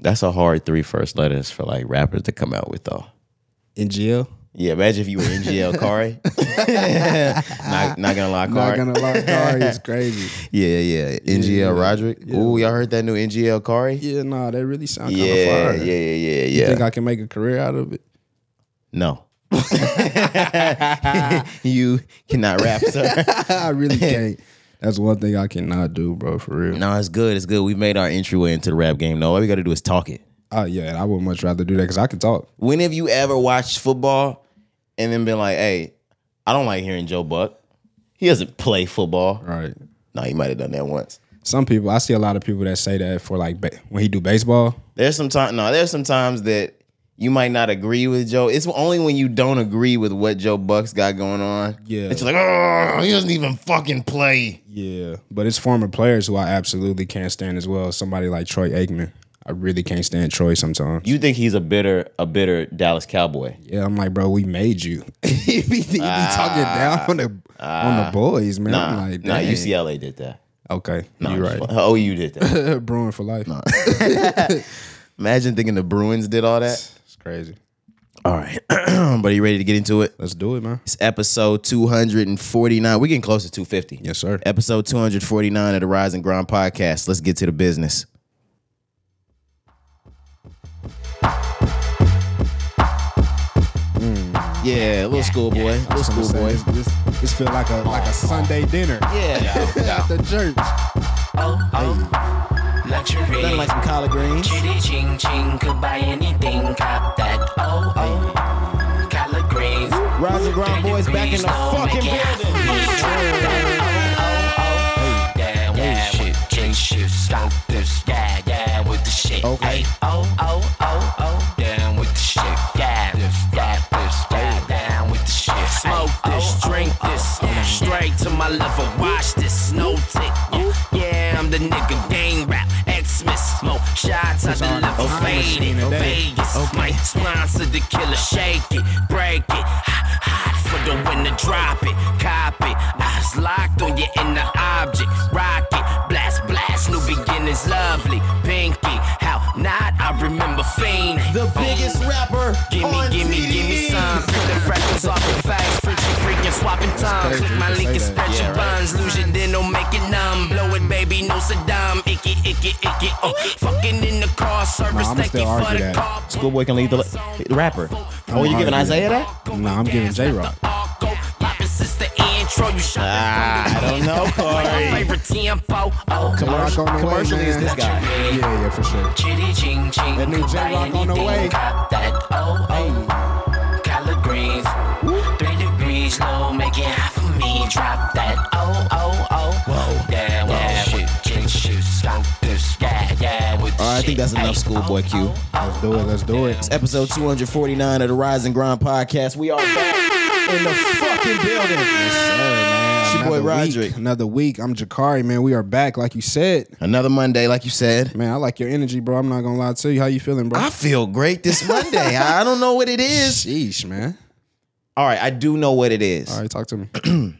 That's a hard three first letters for like rappers to come out with though. NGL. Yeah, imagine if you were NGL Cari. not, not gonna lie, Cari. Not gonna lie, Cari is crazy. Yeah, yeah. NGL yeah. Roderick. Yeah. Ooh, y'all heard that new NGL Cari? Yeah, nah, that really sound kind Yeah, of yeah, fire. yeah, yeah, You yeah. think I can make a career out of it? no. you cannot rap, sir. I really can't. That's one thing I cannot do, bro. For real. no, it's good. It's good. We've made our entryway into the rap game. No, all we got to do is talk it. Oh yeah, I would much rather do that because I can talk. When have you ever watched football and then been like, hey, I don't like hearing Joe Buck. He doesn't play football. Right. No, he might have done that once. Some people, I see a lot of people that say that for like ba- when he do baseball. There's some time. No, there's some times that you might not agree with Joe. It's only when you don't agree with what Joe Buck's got going on. Yeah. It's like, oh, he doesn't even fucking play. Yeah, but it's former players who I absolutely can't stand as well. Somebody like Troy Aikman. I really can't stand Troy sometimes. You think he's a bitter, a bitter Dallas Cowboy? yeah, I'm like, bro, we made you. you be, you be ah. talking down on the on the ah. boys, man. Nah, I'm like, nah. UCLA did that. Okay, Nah, you're right. Oh, you did that. Bruin for life. Imagine thinking the Bruins did all that. It's crazy. All right, but are you ready to get into it? Let's do it, man. It's episode 249. We're getting close to 250. Yes, sir. Episode 249 of the Rise and Grind podcast. Let's get to the business. Hmm. Yeah, little schoolboy, little I was gonna schoolboy. This, this, this feel like a like a Sunday dinner Yeah, at the church. Oh, oh, luxury. nothing like some collard greens. Chitty ching ching, could buy anything, cop that. Oh, oh, collard greens. Rise and Grind boys back in the fucking building. Yeah, yeah, with king shit, stop this. Yeah, yeah, with the shit. Okay. Ay, Oh, oh, oh, oh, down with the shit. Yeah, this, yeah, this, yeah, down with the shit. Smoke this, drink this, straight to my liver. Watch this, no tick. Yeah, I'm the nigga, shots, I deliver faded. Vegas, might sponsor the killer. Shake it, break it, hot, hot for the winner. Drop it, cop it. Eyes locked on your inner object. Rock it, blast, blast. New beginnings, lovely. Pinky, how not? I remember Fiend. The biggest oh. rapper Gimme, on gimme, gimme some. Put the freckles off the face. Freaking, freaking, swapping tongues. Click my to link and say that. stretch your buns. Lose your then don't make it numb. Blow it, baby, no Saddam. Icky, icky, icky. Oh, fucking in the car service. Nah, Thank still you for the that. call. Schoolboy can lead the, the rapper. Oh, you giving Isaiah that? Nah, I'm giving Jay Rock. Poppin' since the intro. You shot Ah, I don't know, Corey. Oh, Commercial- on the way, commercially is this guy. Yeah, yeah, for sure. Chitty ching ching. That new could Jay Rock on the way. Cop that. Collard greens. Three degrees low. Make it hot for me. Drop that. Oh, oh, oh. Whoa. Think that's enough schoolboy oh, Q. oh, Let's do it. Let's do it. It's episode 249 of the Rise and Grind podcast. We are back in the fucking building. Sir, man. It's your boy Another week, Roderick. Another week. I'm Jakari, man. We are back, like you said. Another Monday, like you said. Man, I like your energy, bro. I'm not gonna lie to you. How you feeling, bro? I feel great this Monday. I don't know what it is. Sheesh, man. All right, I do know what it is. All right, talk to me.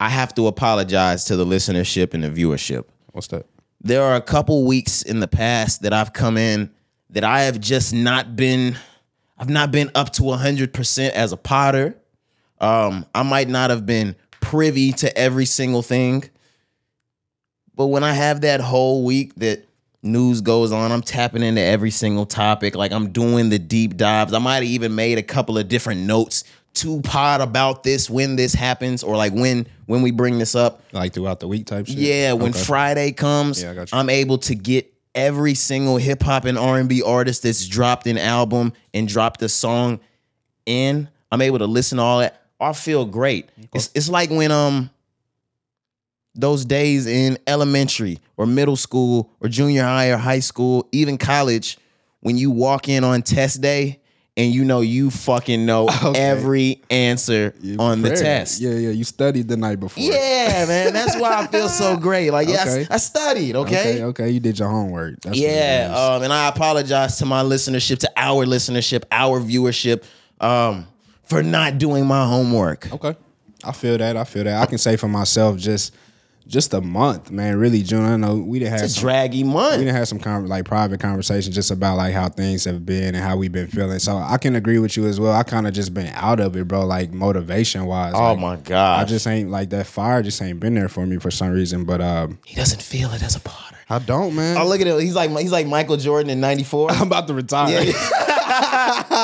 I have to apologize to the listenership and the viewership. What's that? There are a couple weeks in the past that I've come in that I have just not been I've not been up to 100% as a potter. Um I might not have been privy to every single thing. But when I have that whole week that news goes on, I'm tapping into every single topic. Like I'm doing the deep dives. I might have even made a couple of different notes to pod about this when this happens or like when when we bring this up. Like throughout the week type shit? Yeah, when Okay. Friday comes, Yeah, I got you. I'm able to get every single hip hop and R&B artist that's dropped an album and dropped a song in. I'm able to listen to all that. I feel great. It's it's like when um those days in elementary or middle school or junior high or high school, even college, when you walk in on test day and you know you fucking know Okay. every answer You on the test. Yeah, yeah. You studied the night before. Yeah, man. That's why I feel so great. Like, yeah, I- Okay. I, studied, okay? Okay, okay. You did your homework. That's Yeah, um, and I apologize to my listenership, to our listenership, our viewership, um, for not doing my homework. Okay. I feel that. I feel that. I can say for myself, just just a month, man. Really, June. I know we didn't have It's a some, draggy month. we didn't have some con- like private conversations just about like how things have been and how we've been feeling. So I can agree with you as well. I kind of just been out of it, bro. Like motivation wise. Oh like, my god! I just ain't like that fire. Just ain't been there for me for some reason. But um, he doesn't feel it as a Potter. I don't, man. Oh look at him! He's like he's like Michael Jordan in '94. I'm about to retire. Yeah.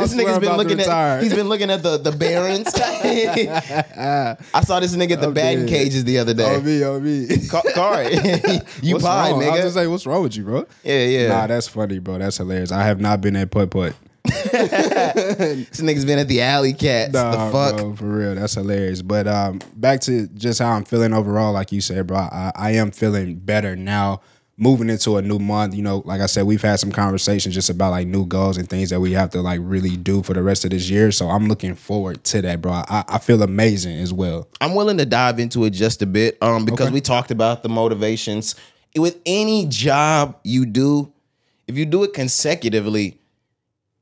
This nigga's been looking at he's been looking at the the Barons. I saw this nigga at the I'm batting cages the other day. Oh me, oh me. Ca- Cari, you What's pie, wrong? I was nigga. gonna say, what's wrong with you, bro? yeah, yeah. Nah, that's funny, bro. That's hilarious. I have not been at putt putt. this nigga's been at the alley cats. Nah, the fuck? bro, for real. That's hilarious. But um, back to just how I'm feeling overall, like you said, bro. I, I am feeling better now. Moving into a new month, you know, like I said, we've had some conversations just about like new goals and things that we have to like really do for the rest of this year. So I'm looking forward to that, bro. I, I feel amazing as well. I'm willing to dive into it just a bit, um, because Okay. we talked about the motivations with any job you do. If you do it consecutively,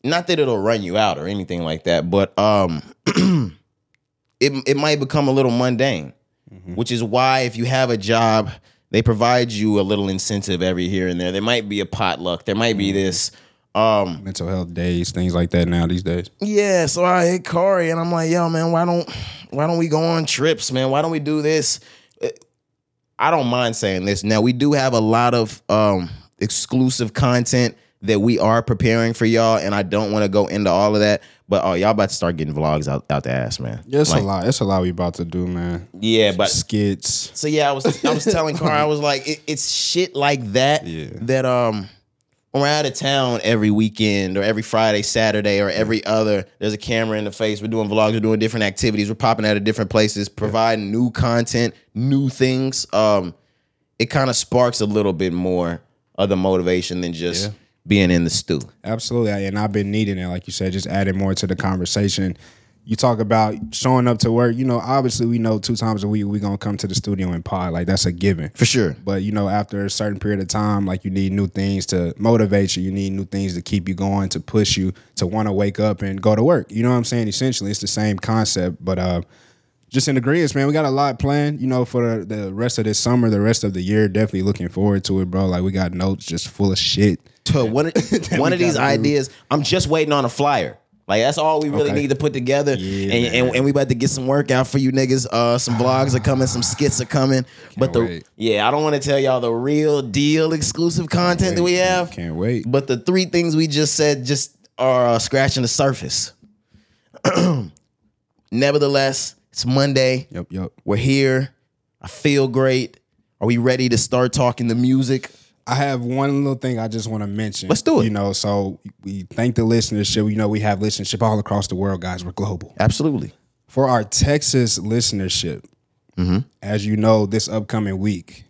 not that it'll run you out or anything like that, but um, it it might become a little mundane, which is why if you have a job, they provide you a little incentive every here and there. There might be a potluck. There might be this. Um, Mental health days, things like that now these days. yeah, so I hit Corey and I'm like, yo, man, why don't why don't we go on trips, man? Why don't we do this? Uh, I don't mind saying this. Now we do have a lot of um exclusive content that we are preparing for y'all, and I don't want to go into all of that. But oh, y'all about to start getting vlogs out, out the ass, man. Yeah, it's Like, a lot. It's a lot we about to do, man. Yeah, but Skits. so yeah, I was I was telling Car, I was like, it, it's shit like that Yeah. that um when we're out of town every weekend or every Friday, Saturday, or every other, there's a camera in the face. We're doing vlogs, we're doing different activities, we're popping out of different places, providing new content, new things. Um, it kind of sparks a little bit more of the motivation than just Yeah. Being in the stew. Absolutely. And I've been needing it, like you said, just adding more to the conversation. You talk about showing up to work. You know, obviously we know two times a week we're gonna come to the studio and pod. Like that's a given. For sure. But you know, after a certain period of time, like you need new things to motivate you. You need new things to keep you going, to push you to want to wake up and go to work. You know what I'm saying? Essentially, it's the same concept, but uh, just in agreement, man. We got a lot planned, you know, for the rest of this summer, the rest of the year. Definitely looking forward to it, bro. Like we got notes just full of shit. To one of, one of these ideas. I'm just waiting on a flyer. Like that's all we really Okay. need to put together. Yeah, and, and, and we about to get some work out for you niggas. Uh, some vlogs are coming, some skits are coming. but the wait. yeah, I don't want to tell y'all the real deal exclusive content that we have. Can't wait. But the three things we just said just are uh, scratching the surface. Nevertheless, it's Monday. Yep, yep. We're here. I feel great. Are we ready to start talking the music? I have one little thing I just want to mention. Let's do it. You know, so we thank the listenership. You know, we have listenership all across the world, guys. We're global. Absolutely. For our Texas listenership, Mm-hmm. as you know, this upcoming week,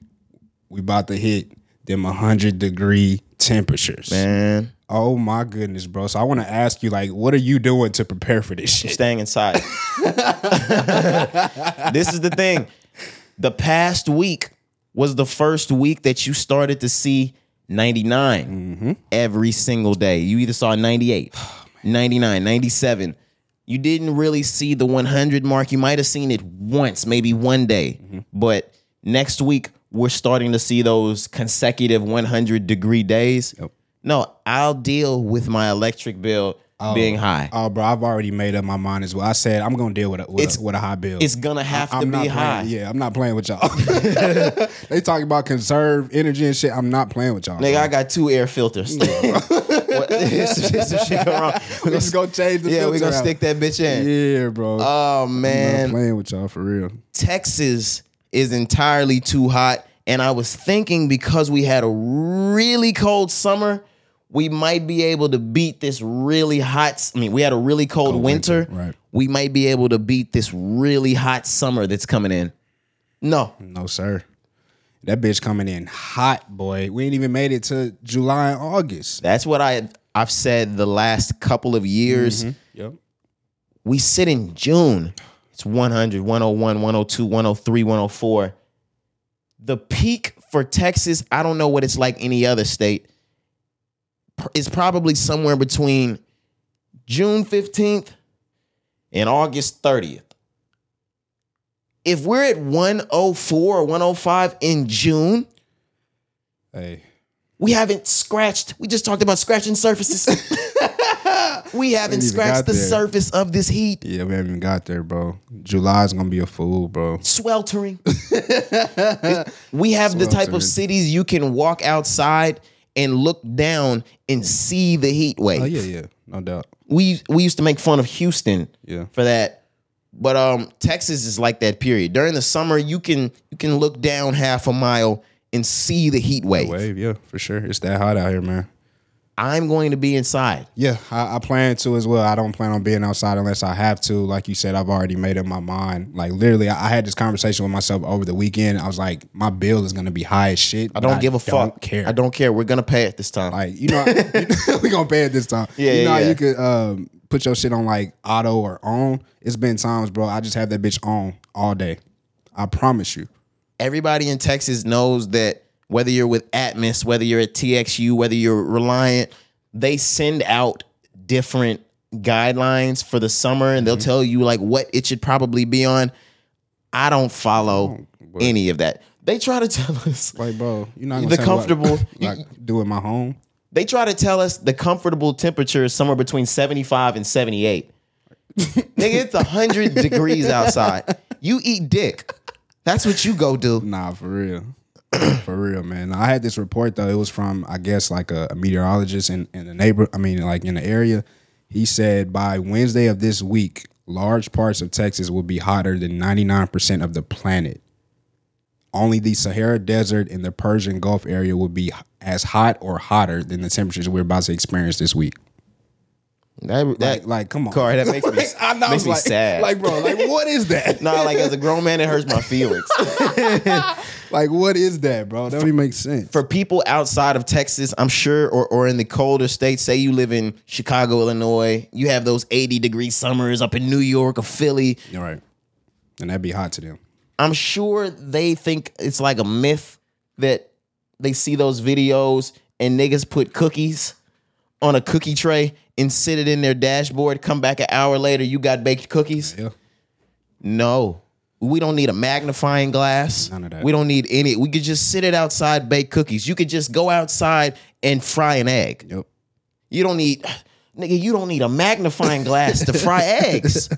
we about to hit them 100 degree temperatures. Man. Oh my goodness, bro. So I want to ask you, like, what are you doing to prepare for this shit? staying inside. this is the thing. The past week was the first week that you started to see 99 mm-hmm. every single day. You either saw 98, 99, 97. You didn't really see the 100 mark. You might have seen it once, maybe one day. Mm-hmm. But next week, we're starting to see those consecutive 100 degree days. Yep. No, I'll deal with my electric bill Oh, being high. Oh, bro, I've already made up my mind as well. I said I'm gonna deal with a, with, It's- a, with a high bill. It's gonna have to I'm be not high. playing. Yeah, I'm not playing with y'all. they talking about conserve energy and shit. I'm not playing with y'all. Nigga, bro. I got two air filters. There's some shit going wrong. we just gonna change the yeah, we gonna out. stick that bitch in. Yeah, bro. Oh man, playing with y'all for real. Texas is entirely too hot, and I was thinking because we had a really cold summer, we might be able to beat this really hot. I mean, we had a really cold, winter. winter, right. We might be able to beat this really hot summer that's coming in. No, No, sir. That bitch coming in hot, boy. We ain't even made it to July and August. that's what I I've said the last couple of years. Mm-hmm. Yep. we sit in June. It's 100, 101, 102, 103, 104. The peak for Texas, I don't know what it's like any other state, is probably somewhere between June 15th and August 30th. if we're at 104 or 105 in June, Hey, we haven't scratched. We just talked about scratching surfaces. we haven't scratched the there. surface of this heat. yeah, we haven't even got there, bro. July's gonna be a fool, bro. sweltering. we have the type of cities you can walk outside and look down and see the heat wave. Oh yeah, yeah, no doubt. We we used to make fun of Houston Yeah. for that. But um Texas is like that period. During the summer you can you can look down half a mile and see the heat wave. Wave, yeah, for sure. It's that hot out here, man. I'm going to be inside. Yeah, I, I plan to as well. I don't plan on being outside unless I have to. Like you said, I've already made up my mind. Like literally, I, I had this conversation with myself over the weekend. I was like, my bill is gonna be high as shit. I don't give a fuck. Care. I don't care. We're gonna pay it this time. like you know, we're gonna pay it this time. Yeah, you know yeah, how yeah. you could um, put your shit on like auto or on. It's been times, bro. I just have that bitch on all day. I promise you. everybody in Texas knows that whether you're with Atmos, whether you're at TXU, whether you're Reliant, they send out different guidelines for the summer and they'll Mm-hmm. tell you like what it should probably be on. I don't follow any of that. They try to tell us Like, bro, you're not The tell me what- comfortable- like do in my home. they try to tell us the comfortable temperature is somewhere between 75 and 78. Nigga, it's 100 degrees outside. You eat dick. That's what you go do. Nah, for real. for real, man. I had this report though. It was from I guess like a, a meteorologist in, in the neighbor I mean like in the area. He said by Wednesday of this week, large parts of Texas will be hotter than 99% of the planet. Only the Sahara Desert and the Persian Gulf area will be as hot or hotter than the temperatures we're about to experience this week. That, that Like, like come on. Corey, that makes me, Like, I know, makes me like, sad. Like, bro, like what is that? Nah, like as a grown man, it hurts my feelings. Like, what is that, bro? That don't even make sense. For people outside of Texas, I'm sure, or, or in the colder states, say you live in Chicago, Illinois, you have those 80 degree summers up in New York or Philly. You're right. And that'd be hot to them. I'm sure they think it's like a myth that they see those videos and niggas put cookies on a cookie tray and sit it in their dashboard, come back an hour later, you got baked cookies. Yeah. No. We don't need a magnifying glass. None of that. We don't need any. We could just sit it outside, bake cookies. You could just go outside and fry an egg. Yep. You don't need, nigga, you don't need a magnifying glass to fry eggs.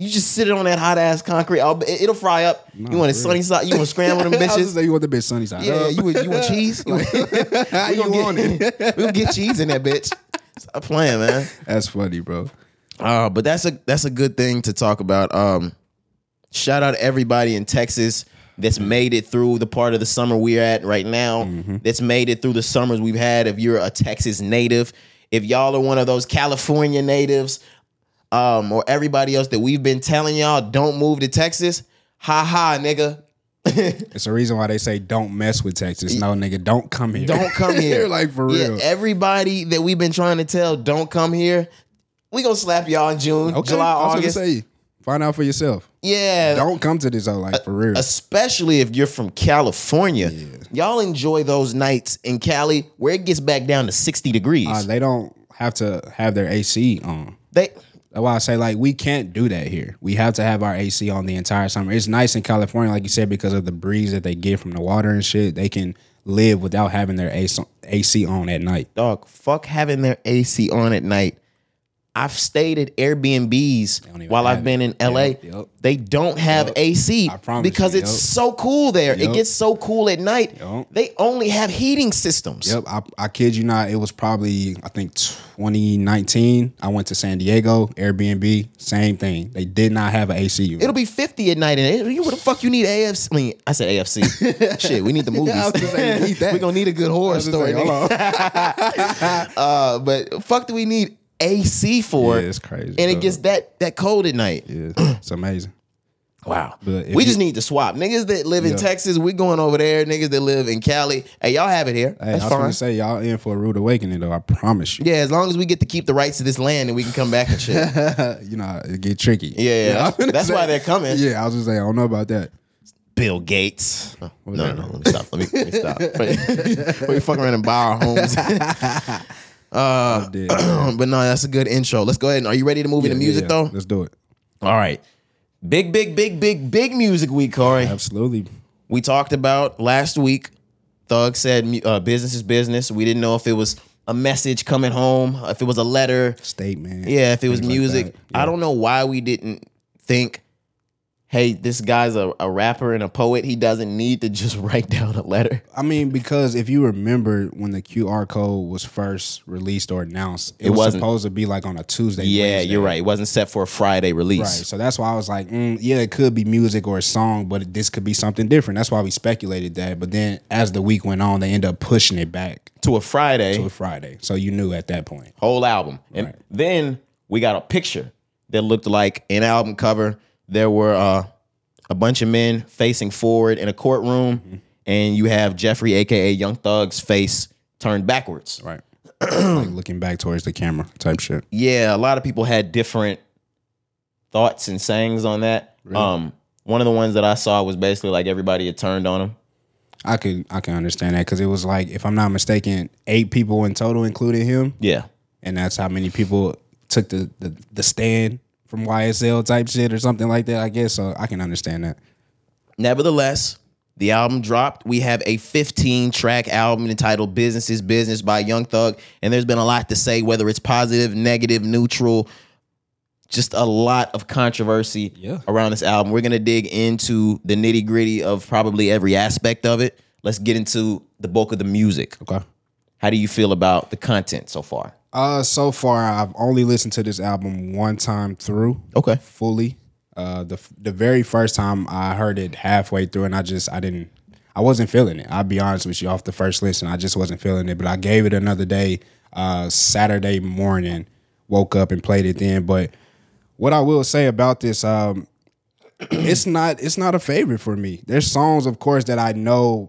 You just sit it on that hot ass concrete. I'll, it- it'll fry up. you want it sunny side? You want to scramble them I was bitches? say you want the bitch sunny side. Yeah, up. you want, you want cheese? You want- How we you gonna want it? get, we gonna get cheese in that bitch. Stop playing, man. That's funny, bro. Uh, but that's a that's a good thing to talk about. Um, shout out everybody in Texas that's made it through the part of the summer we're at right now. That's made it through the summers we've had. If you're a Texas native, if y'all are one of those California natives, um, or everybody else that we've been telling y'all don't move to Texas, ha ha, nigga. It's the reason why they say don't mess with Texas. No, nigga, don't come here. Don't come here. like for real. Yeah, everybody that we've been trying to tell don't come here. We gonna slap y'all in June, Okay, July, I was August. Say, find out for yourself. yeah, Don't come to this though, like for real. especially if you're from California. Y'all enjoy those nights in Cali where it gets back down to 60 degrees. Uh, they don't have to have their AC on. they Why I say like we can't do that here. We have to have our AC on the entire summer. It's nice in California, like you said, because of the breeze that they get from the water and shit. They can live without having their AC on at night. dog, fuck having their AC on at night. I've stayed at Airbnbs while I've been it. in LA. Yep, yep. They don't have AC I promise because you, it's yep. so cool there. It gets so cool at night. Yep. They only have heating systems. Yep, I, I kid you not. It was probably I think 2019. I went to San Diego, Airbnb, same thing. They did not have an AC unit. It'll be 50 at night, and you what the fuck you need AFC? I mean, I said AFC. Shit, we need the movies. Was we. We're gonna need a good horror I was gonna story. say, hold nigga. uh, but fuck do we need AC for? Yeah, it's crazy, And it gets that that cold at night. yeah, it's amazing. Wow. But we you- just need to swap. Niggas that live in Yeah. Texas, we going over there. Niggas that live in Cali, hey, y'all have it here. Hey, That's I was fine. gonna say y'all in for a rude awakening though. I promise you. Yeah, as long as we get to keep the rights to this land and we can come back and shit. you know, it get tricky. Yeah, yeah, was that's- gonna why they're coming. Yeah, I was just saying, I don't know about that. Bill Gates. Oh, no, no, no, let me stop. Let me, let me stop. You fuck around and buy our homes. I did. but no, that's a good intro. Let's go ahead. And, are you ready to move into music though? Let's do it. All right. Big, big, big, big, big music week, Corey. Absolutely. We talked about last week. Thug said uh, business is business. We didn't know if it was a message coming home, if it was a letter. Statement. Yeah, if it was things like music. I don't know why we didn't think, hey, this guy's a, a rapper and a poet. He doesn't need to just write down a letter. I mean, because if you remember when the QR code was first released or announced, it, It was wasn't- supposed to be like on a Tuesday. Yeah, Wednesday. you're right. It wasn't set for a Friday release. Right. So that's why I was like, mm, yeah, it could be music or a song, but this could be something different. That's why we speculated that. But then as the week went on, they end up pushing it back To a Friday. to a Friday. So you knew at that point. whole album. And Right. then we got a picture that looked like an album cover. There were uh, a bunch of men facing forward in a courtroom, Mm-hmm. and you have Jeffrey, aka Young Thug's face turned backwards. Right. like looking back towards the camera type shit. Yeah, a lot of people had different thoughts and sayings on that. Um, one of the ones that I saw was basically like everybody had turned on him. I could I can understand that because it was like, if I'm not mistaken, eight people in total, including him. Yeah. and that's how many people took the, the the stand from YSL type shit or something like that. I guess so. I can understand that. Nevertheless, the album dropped. We have a 15 track album entitled Business is Business by Young Thug. And there's been a lot to say, whether it's positive, negative, neutral, just a lot of controversy Yeah. around this album. We're going to dig into the nitty gritty of probably every aspect of it. Let's get into the bulk of the music. Okay. How do you feel about the content so far? Uh, so far I've only listened to this album one time through. Okay. fully. Uh, the the very first time I heard it halfway through, and I just I didn't I wasn't feeling it. I'll be honest with you. Off the first listen, I just wasn't feeling it. But I gave it another day. Uh, Saturday morning, woke up and played it then. But what I will say about this, um, it's not it's not a favorite for me. There's songs, of course, that I know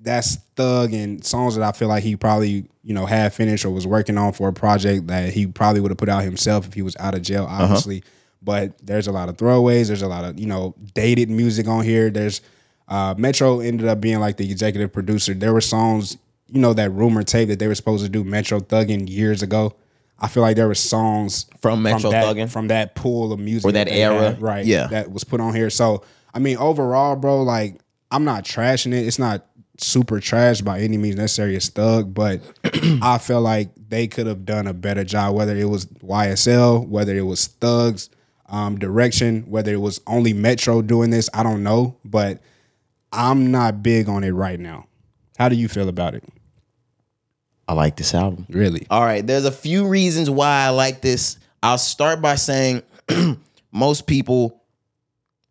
that's Thug and songs that I feel like he probably you know had finished or was working on for a project that he probably would have put out himself if he was out of jail, obviously. But there's a lot of throwaways. There's a lot of you know dated music on here. There's uh, Metro ended up being like the executive producer. There were songs, you know, that rumor tape that they were supposed to do Metro Thuggin years ago. I feel like there were songs From Metro that, Thuggin'? from that pool of music Or that they era? had, right? Yeah. that was put on here. So I mean, overall, bro, like I'm not trashing it. It's not super trash by any means necessary as Thug, but I feel like they could have done a better job. Whether it was YSL, whether it was Thugs um, direction, whether it was only Metro doing this, I don't know. But I'm not big on it right now. How do you feel about it? I like this album. Really? All right, there's a few reasons why I like this. I'll start by saying most people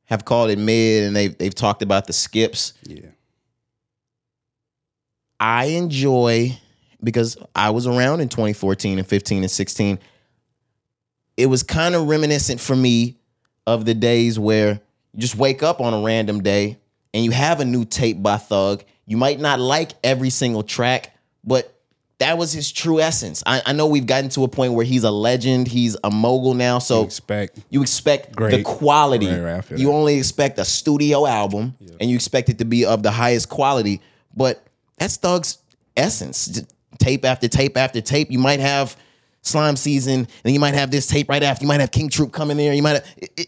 have called it mid and they've they've talked about the skips. Yeah. I enjoy because I was around in 2014 and 15 and 16. It was kind of reminiscent for me of the days where you just wake up on a random day and you have a new tape by Thug. You might not like every single track, but that was his true essence. I, I know we've gotten to a point where he's a legend, he's a mogul now, so Expect. you expect the quality. Right, right, you that. only expect a studio album and you expect it to be of the highest quality. But that's Thug's essence. Tape after tape after tape. You might have Slime Season, and you might have this tape right after. You might have King Troop coming there. You might have it, it,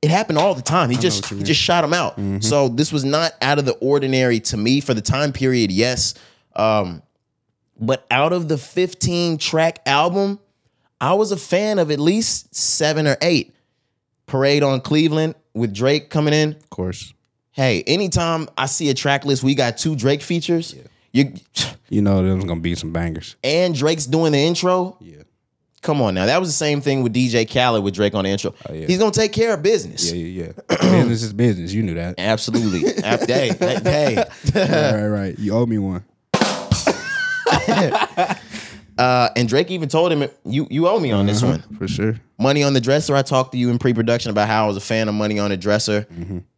it happened all the time. He just he just shot him out. So this was not out of the ordinary to me for the time period. Yes, um, but out of the 15 track album, I was a fan of at least seven or eight. Parade on Cleveland with Drake coming in. Of course. Hey, anytime I see a track list, we got two Drake features. You You know there's gonna be some bangers. and Drake's doing the intro. Yeah. Come on now, that was the same thing with DJ Khaled with Drake on the intro. Oh, yeah. He's gonna take care of business. Yeah, yeah, yeah. business is business. You knew that. Absolutely. Ab- hey, hey, hey. right, right, right. You owe me one. Uh, and Drake even told him, "You you owe me on this one." For sure. Money on the Dresser. I talked to you in pre-production about how I was a fan of Money on the Dresser.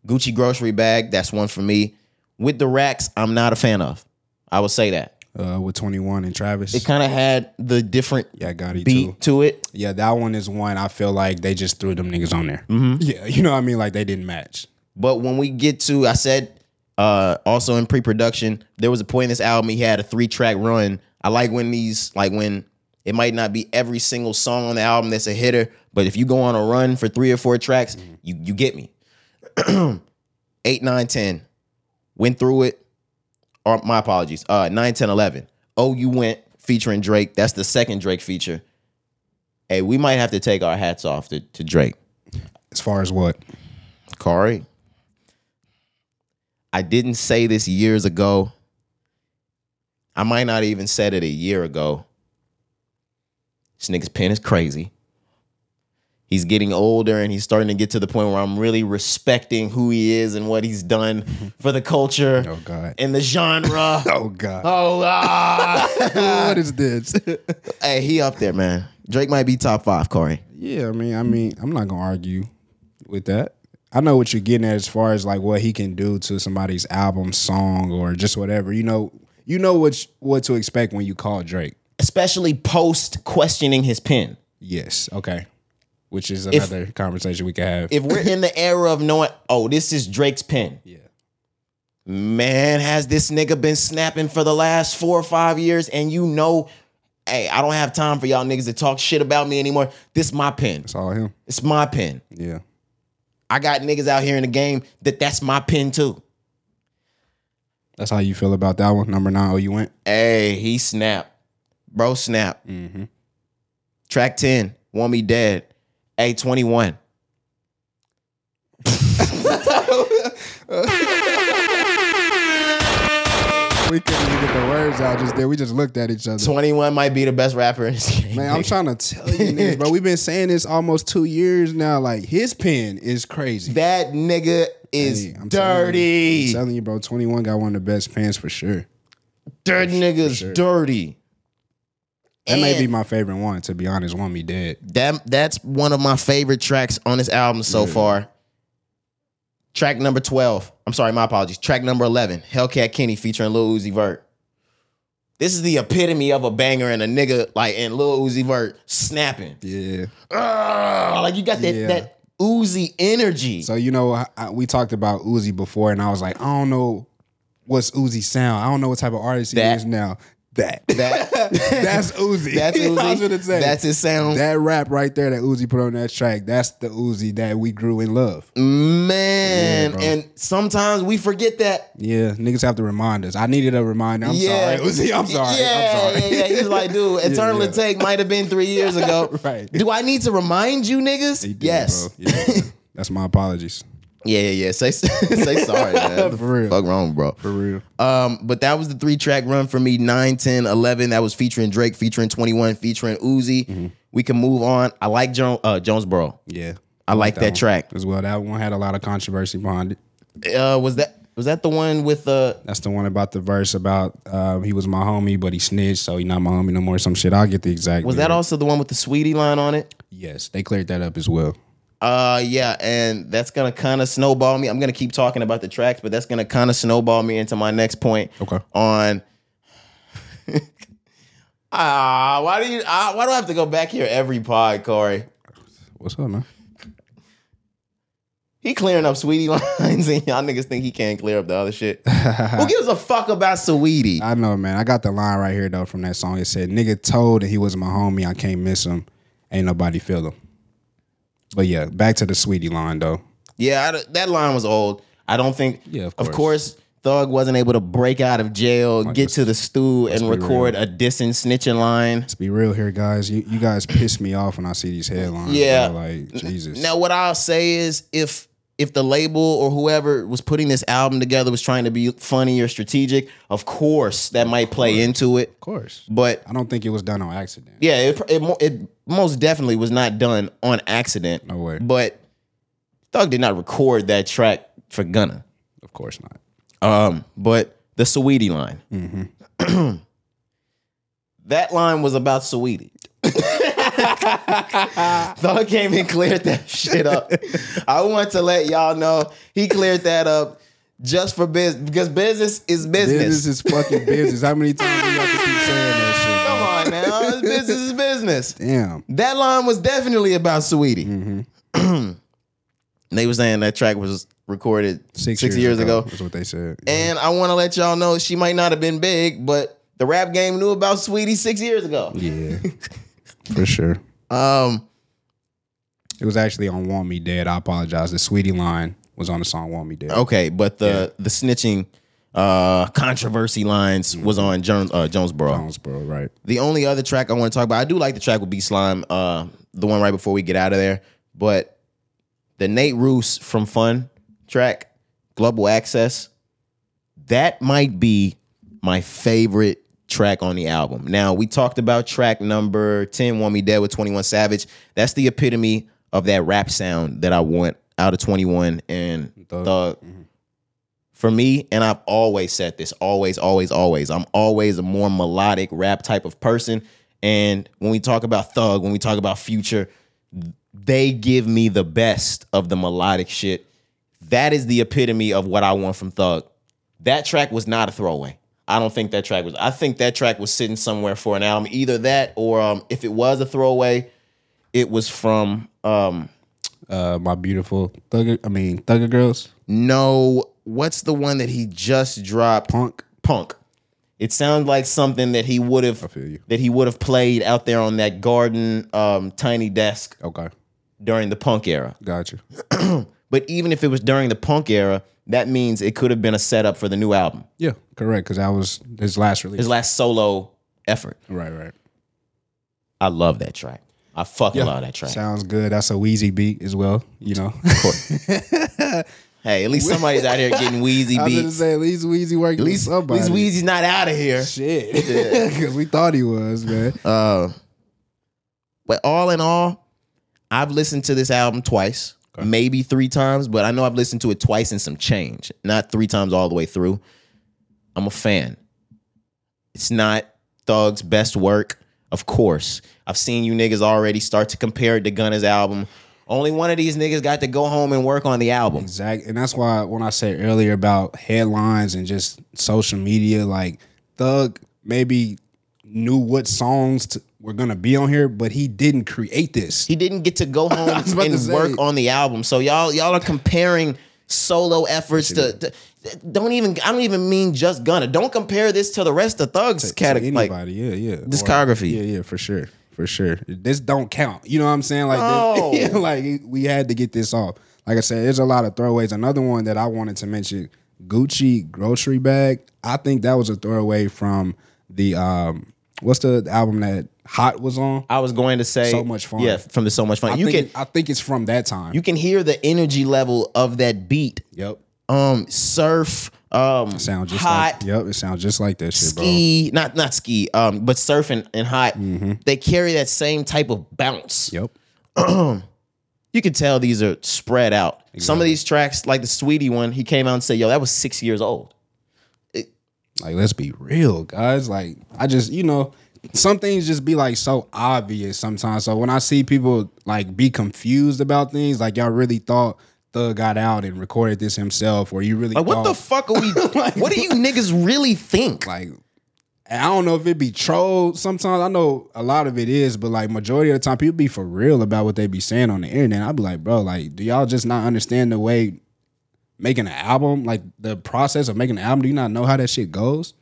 Gucci grocery bag. That's one for me. With the racks, I'm not a fan of. I will say that Uh, with 21 and Travis. it kind of had the different yeah, Gotti beat too. to it. Yeah, that one is one I feel like they just threw them niggas on there. Mm-hmm. Yeah, you know what I mean? Like they didn't match. But when we get to, I said uh, also in pre-production, there was a point in this album he had a three-track run. I like when these, like when it might not be every single song on the album that's a hitter, But if you go on a run for three or four tracks, you you get me. Eight, nine, 10. Went through it. Or my apologies. Uh 9, 10, 11. Oh, you went featuring Drake. That's the second Drake feature. Hey, we might have to take our hats off to, to Drake. As far as what? Corey. I didn't say this years ago. I might not even said it a year ago. This nigga's pen is crazy. He's getting older and he's starting to get to the point where I'm really respecting who he is and what he's done for the culture Oh God. and the genre. Oh God. oh, ah. what is this? hey, he up there, man. Drake might be top five, Corey. yeah, I mean, I mean, I'm not gonna argue with that. I know what you're getting at as far as like what he can do to somebody's album, song, or just whatever. You know, you know what what to expect when you call Drake. Especially post questioning his pen. Yes. Okay. Which is another conversation we can have. If we're in the era of knowing, oh, this is Drake's pen. yeah. Man, has this nigga been snapping for the last four or five years? And you know, hey, I don't have time for y'all niggas to talk shit about me anymore. This my pen. It's all him. It's my pen. Yeah. I got niggas out here in the game that that's my pen too. That's how you feel about that one. Number nine. Oh, you went. Hey, he snapped. Bro, snap. Mm-hmm. Track 10, Want Me Dead. A 21. We couldn't even get the words out just there. We just looked at each other. 21 might be the best rapper in this game. Man, I'm trying to tell you, niggas, bro. We've been saying this almost two years now. Like his pen is crazy. that nigga is Hey, I'm telling you- dirty. I'm telling you, bro. 21 got one of the best pens for sure. Dirt nigga's sure. dirty. That may be my favorite one, to be honest. Want me dead. that that's one of my favorite tracks on this album so far. Track number 12. I'm sorry, my apologies. Track number 11, Hellcat Kenny featuring Lil Uzi Vert. This is the epitome of a banger and a nigga like and Lil Uzi Vert snapping. Yeah. Ah, like you got that Yeah. that Uzi energy. So you know, I, I- we talked about Uzi before, and I was like, I don't know what's Uzi sound. I don't know what type of artist he is now. That. that that's Uzi. that's Uzi. That's his sound. that rap right there that Uzi put on that track. That's the Uzi that we grew in love. Man, Yeah, and sometimes we forget that. Yeah, niggas have to remind us. I needed a reminder. I'm sorry, Uzi. I'm sorry. Yeah, I'm sorry. yeah, yeah. He's like, dude, Eternal yeah. Take might have been three years ago. Right. Do I need to remind you, niggas? Did, yes. Yeah. That's my apologies. Yeah, yeah, yeah. Say say sorry, man. For real. Fuck wrong, bro. For real. Um, but that was the three track run for me 9, 10, 11. That was featuring Drake, featuring 21, featuring Uzi. Mm-hmm. We can move on. I like jo- uh, Jonesboro. Yeah. I like that, one track. as well. That one had a lot of controversy behind it. Uh, was that was that the one with uh That's the one about the verse about uh, he was my homie, but he snitched, so he not my homie no more. Some shit. I'll get the exact. was that also the one with the Saweetie line on it? Yes, they cleared that up as well. Uh yeah, and that's gonna kind of snowball me. I'm gonna keep talking about the tracks, but that's gonna kind of snowball me into my next point. Okay. On ah, why do you? Ah, why do I have to go back here every pod, Corey? What's up, man? He clearing up Saweetie lines, and y'all niggas think he can't clear up the other shit. Who gives a fuck about Saweetie? I know, man. I got the line right here though from that song. It said, "Nigga told that he was my homie. I can't miss him. Ain't nobody feel him." But yeah, back to the Saweetie line though. Yeah, I, that line was old. I don't think. Yeah, of of course. course. Thug wasn't able to break out of jail, get to the stew, and record a dissing snitching line. Let's be real here, guys. You you guys piss me off when I see these headlines. Yeah. like Jesus. Now, what I'll say is, if if the label or whoever was putting this album together was trying to be funny or strategic, of course that might play into it. of course. But I don't think it was done on accident. yeah, it, it it most definitely was not done on accident. No way. But Thug did not record that track for Gunna. Of course not. Um, but the Saweetie line. Mm-hmm. that line was about Saweetie. Thug came and cleared that shit up. I want to let y'all know he cleared that up just for business because business is business. Business is fucking business. How many times do you have to keep saying that shit? Come on now, business is business. Damn. That line was definitely about Saweetie. Mm-hmm. they were saying that track was recorded six, years, ago. That's what they said. And I want to let y'all know she might not have been big, but the rap game knew about Saweetie six years ago. yeah, for sure. Um, It was actually on "Want Me Dead." I apologize. The Saweetie line was on the song "Want Me Dead." Okay, but the the snitching uh controversy lines was on Jones uh, Jonesboro. Jonesboro, right? The only other track I want to talk about, I do like the track with B Slime, uh, the one right before we get out of there. But the Nate Ruess from Fun track, Global Access, that might be my favorite track on the album. Now, we talked about track number 10, Want Me Dead with 21 Savage. That's the epitome of that rap sound that I want out of 21 and Thug. Thug. Mm-hmm. For me, and I've always said this, always, always, always. I'm always a more melodic rap type of person. And when we talk about Thug, when we talk about Future, they give me the best of the melodic shit. That is the epitome of what I want from Thug. That track was not a throwaway. I don't think that track was. I think that track was sitting somewhere for an album. Either that, or um, if it was a throwaway, it was from um, Uh, my beautiful Thugger. I mean, Thugger Girls. no. What's the one that he just dropped? Punk. Punk. It sounds like something that he would have that he would have played out there on that garden um, tiny desk Okay, during the punk era. gotcha. But even if it was during the punk era, that means it could have been a setup for the new album, Yeah, correct. Because that was his last release. his last solo effort. right, right. I love that track. I fucking love that track. Sounds good. That's a Wheezy beat as well. You know, hey, at least somebody's out here getting wheezy I was gonna say at least Wheezy working. At least, with at least Wheezy's not out of here. Shit, because we thought he was man. Uh, but all in all, I've listened to this album twice, maybe three times, but I know I've listened to it twice and some change, not three times all the way through. I'm a fan. It's not Thug's best work, of course. I've seen you niggas already start to compare it to Gunna's album. Only one of these niggas got to go home and work on the album. Exactly, and that's why when I said earlier about headlines and just social media, like Thug maybe knew what songs to, were gonna be on here, but he didn't create this. He didn't get to go home and to work on the album. So y'all y'all are comparing solo efforts to, to- don't even I don't even mean just Gunna. Don't compare this to the rest of Thug's category. Like anybody, yeah, yeah, Or- discography. yeah, yeah, for sure, for sure. This don't count. You know what I'm saying? Like, No. this, like we had to get this off. Like I said, there's a lot of throwaways. Another one that I wanted to mention, Gucci grocery bag. I think that was a throwaway from the um, what's the album that Hot was on? I was going to say So Much Fun. Yeah, from the so much fun. I you think can I think it's from that time. you can hear the energy level of that beat. yep. Um, surf, um, Sound just hot. like yep. It sounds just like that shit, bro. Ski, not not ski, um, but surfing and, and hot. They carry that same type of bounce. Yep. you can tell these are spread out. Some of these tracks, like the Saweetie one, he came out and said, "Yo, that was six years old." Like, let's be real, guys. Like, I just, you know, some things just be like so obvious sometimes. So when I see people like be confused about things, like y'all really thought Thug got out and recorded this himself, or you really Like, what the fuck are we? what do you niggas really think? like I don't know if it be troll. Sometimes I know a lot of it is, but like majority of the time, people be for real about what they be saying on the internet. I be like, bro, like, do y'all just not understand the way making an album, like the process of making an album? Do you not know how that shit goes?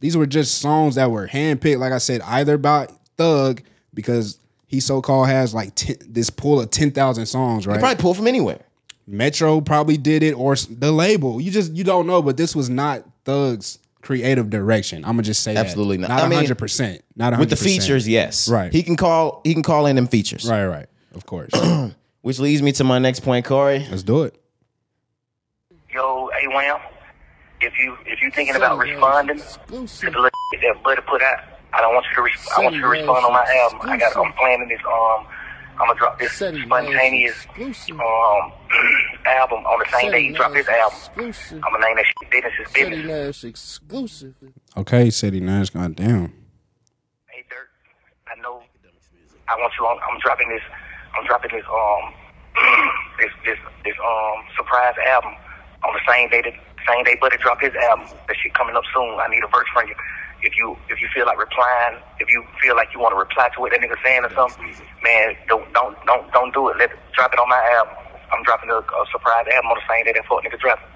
These were just songs that were handpicked, like I said, either by Thug because he so called has like 10, this pool of ten thousand songs, right? Probably pull from anywhere. Metro probably did it or the label. You just you don't know, but this was not Thug's creative direction. I'm gonna just say that. Absolutely not. Not I 100. percent Not 100%. With the features, yes, Right. He can call. He can call in them features. Right, right. Of course. Which leads me to my next point, Corey. Let's do it. Yo, hey Wham, if you if you thinking about responding to the little that Buddy put out, I don't want you to res- I want you to respond on my album. I got I'm planning this um I'm gonna drop this spontaneous um album on the same day you drop this album. I'm gonna name that shit Business is City Business. Nash exclusive. Okay, City Nash. Goddamn. Hey Dirt, I know I want you on I'm dropping this I'm dropping this um this this this um surprise album on the same day that same day Buddy drop his album. That shit coming up soon. I need a verse from you. If you if you feel like replying, if you feel like you want to reply to what that nigga saying or something, man, don't don't don't don't do it. Let drop it on my album. I'm dropping a, a surprise album on the same day that fuck nigga drop. it.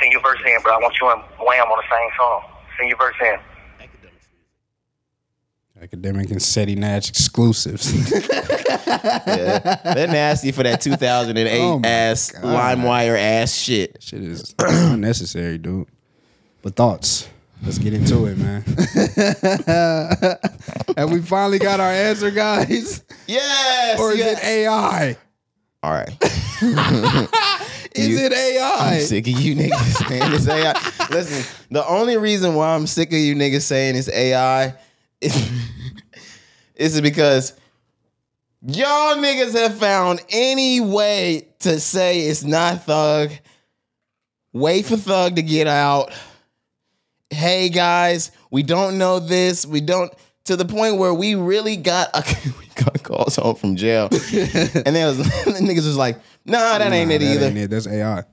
Sing your verse in, bro. I want you and Wham on the same song. Sing your verse in. Academic and SETI Natch exclusives. They're nasty for that 2008 Oh ass God. LimeWire ass shit. Shit is unnecessary, dude. But thoughts. Let's get into it, man. Have we finally got our answer, guys? Yes. Or is yes. it AI? All right. Is You- it AI? I'm sick of you niggas saying it's AI. Listen, the only reason why I'm sick of you niggas saying it's AI is, is because y'all niggas have found any way to say it's not Thug. Wait for Thug to get out. Hey guys, we don't know this. We don't to the point where we really got a, we got calls home from jail, and then was, the niggas was like, "Nah, that ain't it that either." ain't it. That's AI.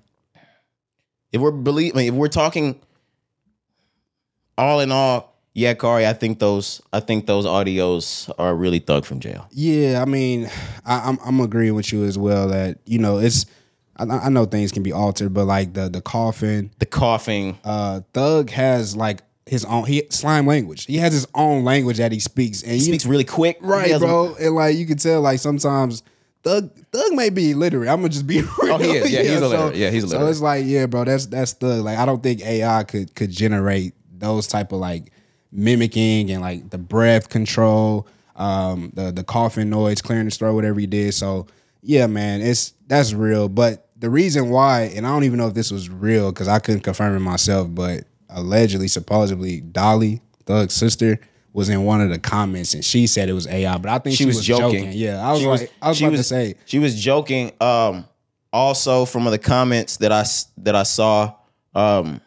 if we're believe, if we're talking all in all, yeah, Cari, I think those, I think those audios are really thug from jail. Yeah, I mean, I, I'm I'm agreeing with you as well that you know it's. I, I know things can be altered, but like the the coughing, The coughing, uh, Thug has like his own he slime language. He has his own language that he speaks, and he you, speaks really quick, right, a- bro. And like you can tell, like sometimes Thug Thug may be illiterate. I'm gonna just be real. Oh, he is. Yeah, he's so- illiterate. Yeah, he's a liter. So it's like, yeah, bro, that's that's Thug. Like I don't think AI could could generate those type of like mimicking and like the breath control, um, the the coughing noise, clearing the throat, whatever he did. So yeah, man, it's that's real. But the reason why, and I don't even know if this was real because I couldn't confirm it myself, but allegedly, supposedly, Dolly, Thug's sister, was in one of the comments and she said it was AI. But I think she, she, was, joking. Yeah, I was She like, I was she about to say, she was joking. Um, also from the comments that I that I saw, um,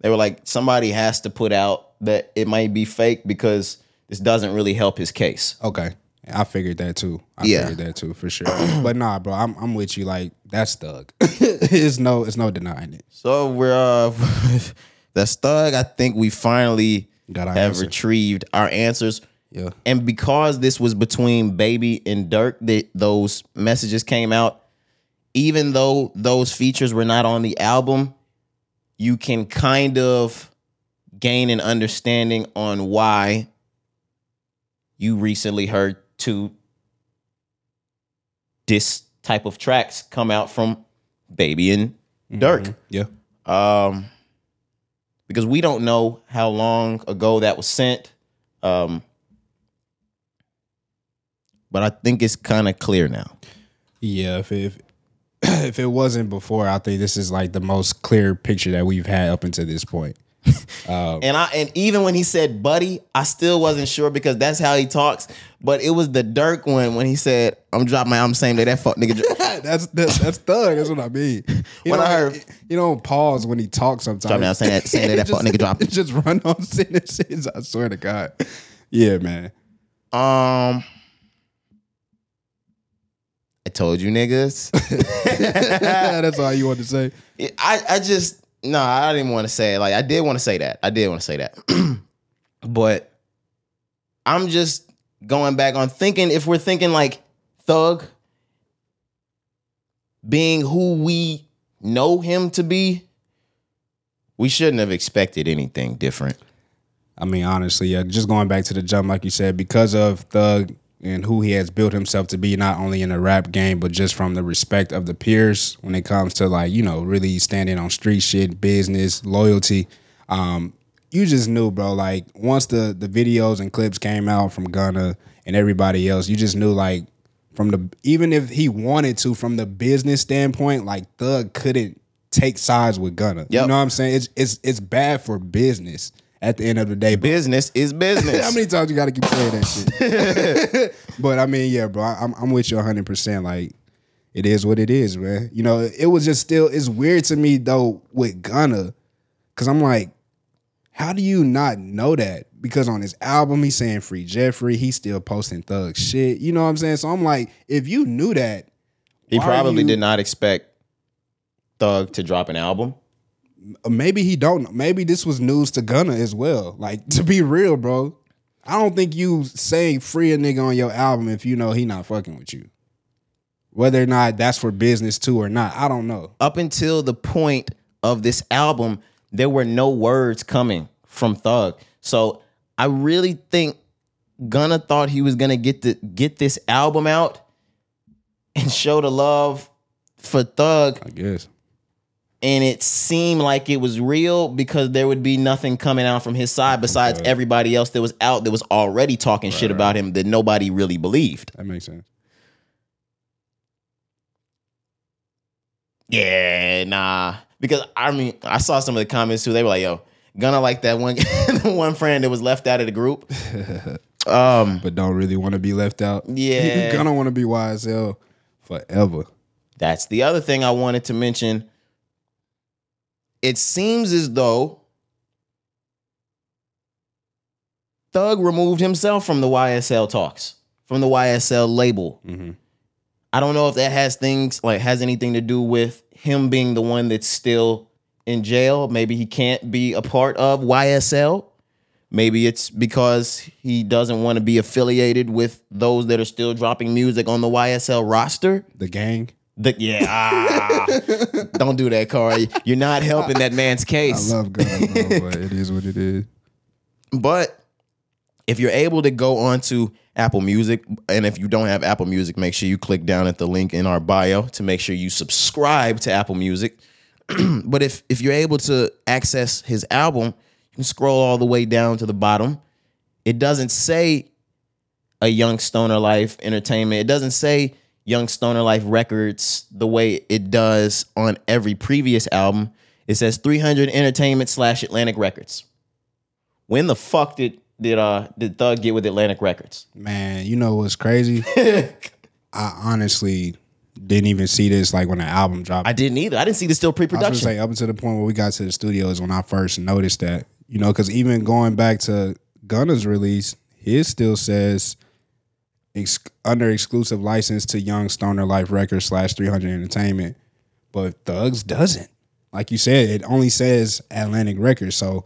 they were like, somebody has to put out that it might be fake because this doesn't really help his case. okay. I figured that too. I Yeah. figured that too for sure. but nah, bro, I'm I'm with you. Like that's Thug. it's no, it's no denying it. So we're uh that's thug. I think we finally Got have answer. retrieved our answers. Yeah. And because this was between Baby and Durk, that those messages came out. Even though those features were not on the album, you can kind of gain an understanding on why you recently heard two this type of tracks come out from Baby and Durk Yeah. um, because we don't know how long ago that was sent. Um, but I think it's kind of clear now. Yeah. If if if it wasn't before, I think this is like the most clear picture that we've had up until this point. And I and even when he said buddy, I still wasn't sure because that's how he talks. But it was the Durk one when he said, "I'm dropping my album same day." That fuck nigga. that's that's that's thug. That's what I mean. You When know, I heard- you don't pause when he talks sometimes. Drop out saying that- saying that, that fuck just- nigga drop. it Just run on sentences. I swear to God. Yeah, man. Um, I told you niggas. that's all you want to say. I, I just no, I didn't want to say it. Like I did want to say that. I did want to say that. but I'm just going back on thinking if we're thinking like Thug being who we know him to be, we shouldn't have expected anything different. I mean, honestly, yeah, just going back to the jump, like you said, because of Thug and who he has built himself to be, not only in the rap game, but just from the respect of the peers when it comes to like, you know, really standing on street shit, business, loyalty. Um, you just knew, bro, like once the the videos and clips came out from Gunna and everybody else, you just knew like from the even if he wanted to, from the business standpoint, like Thug couldn't take sides with Gunna. You know what I'm saying? It's it's it's bad for business at the end of the day. But Business is business. how many times you got to keep saying that shit? but I mean, yeah, bro, I'm I'm with you 100. percent Like, it is what it is, man. You know, it was just still. It's weird to me though with Gunna, because I'm like, how do you not know that? Because on his album, he's saying free Jeffrey. He's still posting thug shit. You know what I'm saying? So I'm like, if you knew that, he probably you- did not expect Thug to drop an album. Maybe he don't. know. Maybe this was news to Gunna as well. Like to be real, bro. I don't think you say free a nigga on your album if you know he not fucking with you. Whether or not that's for business too or not, I don't know. up until the point of this album, there were no words coming from Thug. So I really think Gunna thought he was gonna get the get this album out and show the love for Thug, I guess. And it seemed like it was real because there would be nothing coming out from his side besides Okay. everybody else that was out that was already talking shit about him that nobody really believed. That makes sense. Yeah, nah. Because I mean, I saw some of the comments too. They were like, "Yo, gonna like that one one friend that was left out of the group." Um, But don't really want to be left out. Yeah. you gonna want to be YSL forever. That's the other thing I wanted to mention. It seems as though Thug removed himself from the YSL talks, from the YSL label. Mhm. I don't know if that has things like has anything to do with him being the one that's still in jail. Maybe he can't be a part of YSL. Maybe it's because he doesn't want to be affiliated with those that are still dropping music on the YSL roster. The gang. The, yeah, ah. don't do that, Corey. You're not helping that man's case. I love God, bro, but it is what it is. But if you're able to go onto Apple Music, and if you don't have Apple Music, make sure you click down at the link in our bio to make sure you subscribe to Apple Music. but if if you're able to access his album, you can scroll all the way down to the bottom. It doesn't say a Young Stoner Life Entertainment. It doesn't say Young Stoner Life Records the way it does on every previous album. It says 300 Entertainment slash Atlantic Records. When the fuck did did uh did Thug get with Atlantic Records? Man, you know what's crazy? I honestly didn't even see this like when the album dropped. I didn't either. I didn't see the still I was pre-production. say up until the point where we got to the studio is when I first noticed that. You know, because even going back to Gunna's release, his still says ex- under exclusive license to Young Stoner Life Records slash 300 Entertainment, but Thugs doesn't. Like you said, it only says Atlantic Records. So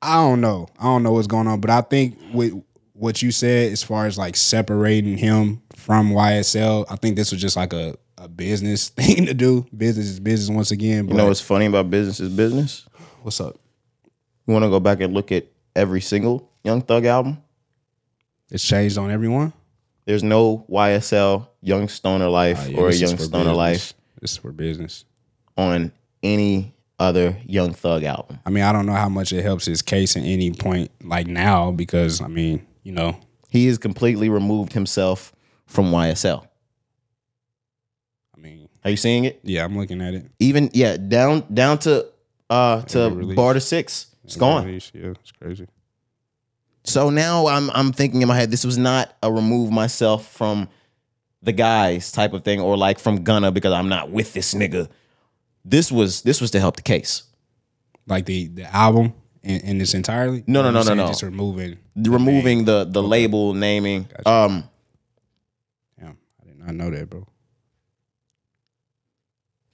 I don't know. I don't know what's going on, but I think with what you said as far as like separating him from YSL, I think this was just like a, a business thing to do. Business is business once again. But you know what's funny about business is business? what's up? You want to go back and look at every single Young Thug album? It's changed on everyone. There's no YSL Young Stoner Life Oh, yeah, or a Young Stoner business. Life This is for business. on any other Young Thug album. I mean, I don't know how much it helps his case at any point like now because I mean, you know, He has completely removed himself from YSL. I mean, Are you seeing it? yeah, I'm looking at it. Even yeah, down down to uh to release. Barter Six. It's gone. Yeah, it's crazy. So now I'm I'm thinking in my head, this was not a remove myself from the guys type of thing, or like from Gunna because I'm not with this nigga. This was this was to help the case. Like the the album in, in its entirely. No, no, no, no, no. Just removing. Removing the the label naming. Um Damn, I did not know that, bro.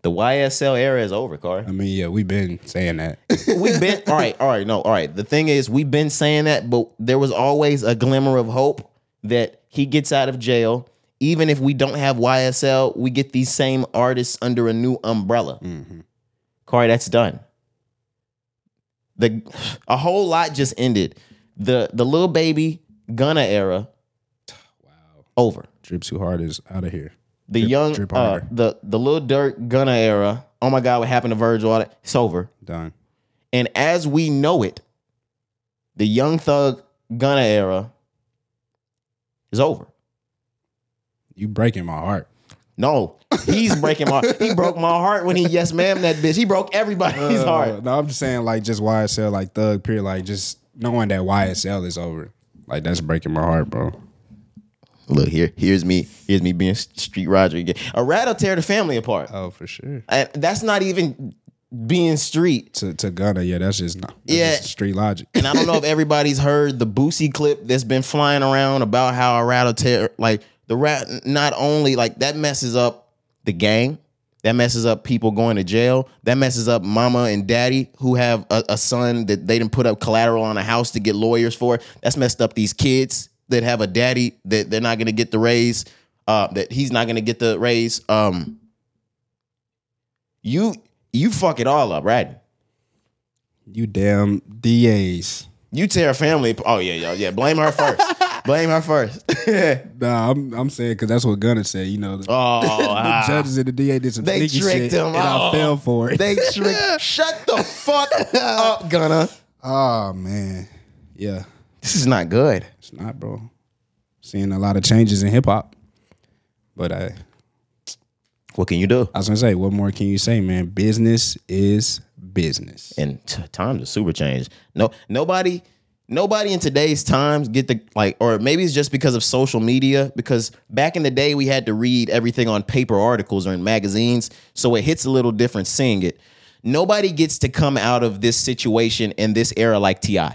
The YSL era is over, Car. I mean, yeah, we've been saying that. We've been all right, all right, no, all right. The thing is, we've been saying that, but there was always a glimmer of hope that he gets out of jail. Even if we don't have YSL, we get these same artists under a new umbrella. Mm-hmm. Corey, that's done. The a whole lot just ended. The the little baby Gunna era, wow, over. drip too hard is out of here. The young uh, the the little Dirt Gunna era. Oh my God, what happened to Virgil? All that, it's over. Done. And as we know it, the Young Thug Gunna era is over. You breaking my heart. No, he's breaking my. He broke my heart when he yes ma'am that bitch. He broke everybody's Uh, heart. No, I'm just saying like just YSL, like Thug period, like just knowing that YSL is over. Like that's breaking my heart, bro. Look here, here's me, here's me being Street Roger again. A rat'll tear the family apart, Oh, for sure. and that's not even being street. To to Gunna, yeah, that's just not that's Yeah. just street logic. And I don't know if everybody's heard the Boosie clip that's been flying around about how a rattle tear, like the rat, not only like that messes up the gang, that messes up people going to jail, that messes up mama and daddy who have a, a son that they didn't put up collateral on a house to get lawyers for. That's messed up these kids that have a daddy that they're not gonna get the raise, uh, that he's not gonna get the raise. Um, you you fuck it all up, right? You damn DAs. You tear a family. Oh yeah, yeah, yeah. Blame her first. Blame her first. Nah, I'm I'm saying because that's what Gunna said. You know, the, oh, the ah. judges and the DA did some They tricked shit, him. and I Oh. fell for it. they tricked. Shut the fuck up, Gunna. oh man, yeah, This is not good. it's not, bro. Seeing a lot of changes in hip hop, but I What can you do? I was gonna say, what more can you say, man? Business is business. and t- times are super changed. No, nobody, nobody in today's times get the like, or maybe it's just because of social media. Because back in the day, we had to read everything on paper articles or in magazines, so it hits a little different seeing it. Nobody gets to come out of this situation in this era like Ti.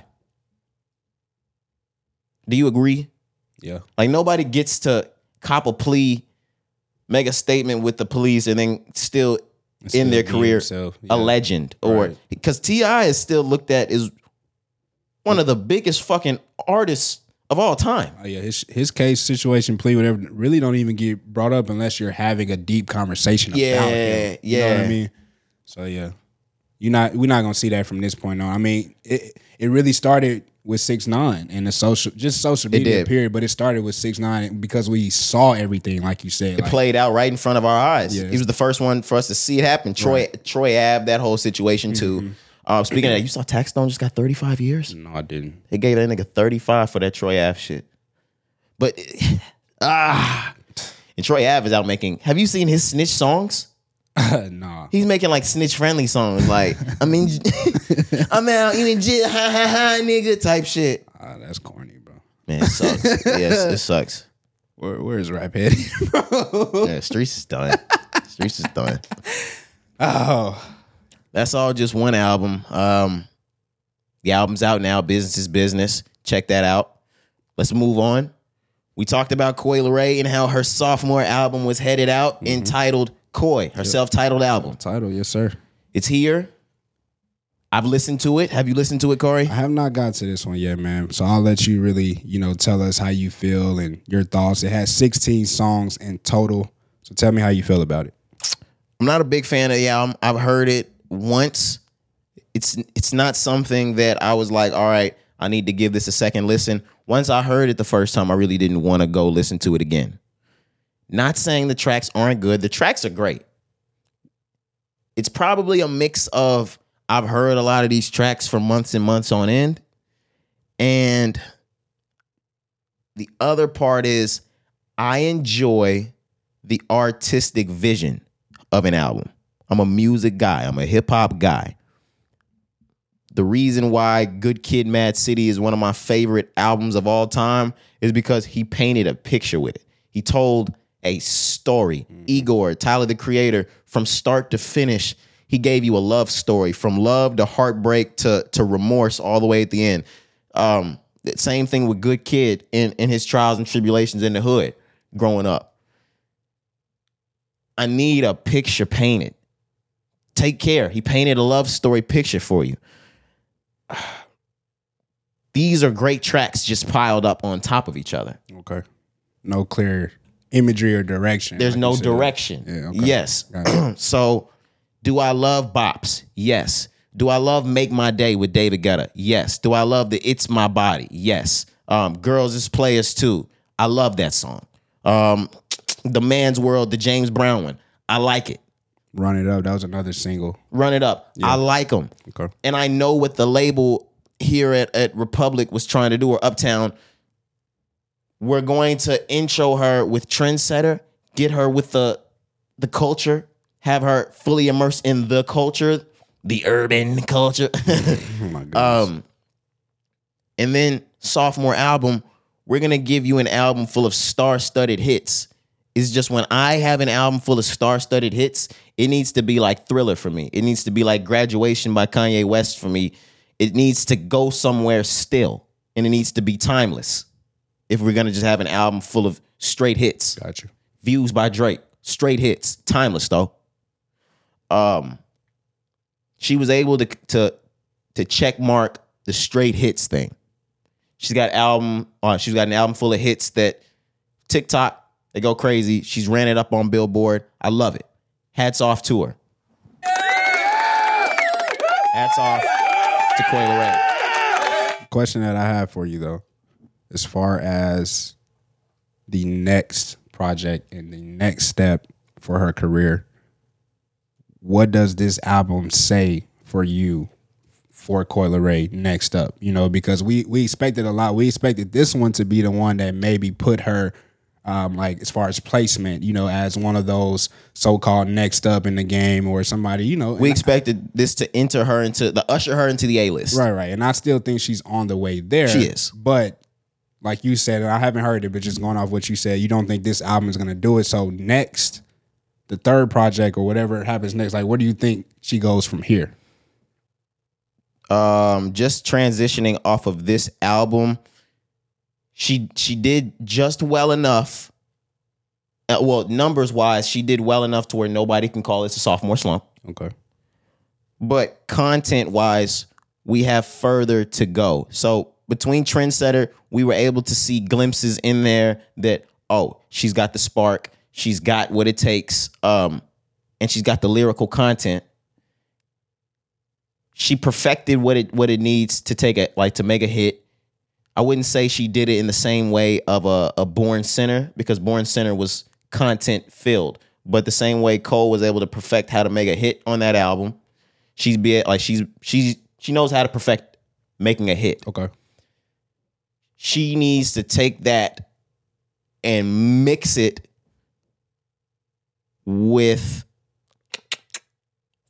Do you agree? Yeah, Like nobody gets to cop a plea, make a statement with the police, and then still still in their career himself, a legend or Right. because T.I. is still looked at as one of the biggest fucking artists of all time. Oh, yeah, his his case, situation, plea, whatever, really don't even get brought up unless you're having a deep conversation Yeah, about him. You know what yeah. I mean? So yeah, you're not we're not gonna see that from this point on. I mean, it it really started with six nine and the social just social media period, but it started with six nine because we saw everything, like you said. It like, played out right in front of our eyes. Yeah. He was the first one for us to see it happen. Troy Troy Ave, that whole situation too. Mm-hmm. Uh, speaking of that, you saw Taxstone just got 35 years? no, I didn't. They gave that nigga 35 for that Troy Ave shit. But ah and Troy Ave is out making have you seen his snitch songs? nah. He's making like snitch friendly songs, like I mean, I'm out in jail, ha ha ha, nigga, type shit. Ah, that's corny, bro. Man, it sucks. yes, it sucks. Where where is Rap Head? Yeah, streets is done. Streets is done. oh, That's all just one album. Um, the album's out now. Business is business. Check that out. Let's move on. We talked about Coi Leray and how her sophomore album was headed out, entitled Coi, her self-titled album. title, yes sir. It's here. I've listened to it. Have you listened to it, Corey? I have not got to this one yet, man. So I'll let you really, you know, tell us how you feel and your thoughts. It has 16 songs in total. So tell me how you feel about it. I'm not a big fan of the album. I've heard it once. It's it's not something that I was like, all right, I need to give this a second listen. Once I heard it the first time, I really didn't want to go listen to it again. Not saying the tracks aren't good. The tracks are great. It's probably a mix of I've heard a lot of these tracks for months and months on end. And the other part is I enjoy the artistic vision of an album. I'm a music guy, I'm a hip hop guy. The reason why Good Kid Mad City is one of my favorite albums of all time is because he painted a picture with it. He told a story. Igor, Tyler the Creator, from start to finish, he gave you a love story from love to heartbreak to, to remorse all the way at the end. Um, same thing with Good Kid in, in his trials and tribulations in the hood growing up. I need a picture painted. Take care. He painted a love story picture for you. These are great tracks just piled up on top of each other. Okay. No clear imagery or direction. There's like no direction. Yeah, okay. Yes. So, do I love bops? Yes. Do I love Make My Day with David Guetta? Yes. Do I love the It's My Body? Yes. Um, Girls is Players too. I love that song. Um, the Man's World, the James Brown one. I like it. Run it up. That was another single. Run it up. I like them. Okay. and I know what the label here at, at Republic was trying to do or Uptown. We're going to intro her with Trendsetter, get her with the the culture, have her fully immersed in the culture, the urban culture. Oh my um, and then sophomore album, we're gonna give you an album full of star-studded hits. It's just when I have an album full of star-studded hits, it needs to be like Thriller for me. It needs to be like Graduation by Kanye West for me. It needs to go somewhere still, and it needs to be timeless. If we're gonna just have an album full of straight hits, Got you. Views by Drake, straight hits, timeless though. Um, she was able to to to check mark the straight hits thing. She's got album, uh, she's got an album full of hits that TikTok they go crazy. She's ran it up on Billboard. I love it. Hats off to her. Hats off to Coi Leray. Question that I have for you though as far as the next project and the next step for her career, what does this album say for you for Coi Leray next up? You know, because we we expected a lot. We expected this one to be the one that maybe put her um, like as far as placement, you know, as one of those so-called next up in the game or somebody, you know. We and I- expected this to enter her into the usher her into the A list. Right, right. And I still think she's on the way there. She is. But like you said, and I haven't heard it, but just going off what you said, you don't think this album is gonna do it. So next, the third project or whatever happens next, like where do you think she goes from here? um just transitioning off of this album she she did just well enough uh, well numbers wise she did well enough to where nobody can call this a sophomore slump Okay. but content wise we have further to go so between trendsetter we were able to see glimpses in there that oh she's got the spark she's got what it takes um and she's got the lyrical content she perfected what it what it needs to take a like to make a hit. I wouldn't say she did it in the same way of a, a Born Sinner because Born Sinner was content filled, but the same way Cole was able to perfect how to make a hit on that album, she's be like she's she's she knows how to perfect making a hit. Okay. She needs to take that and mix it with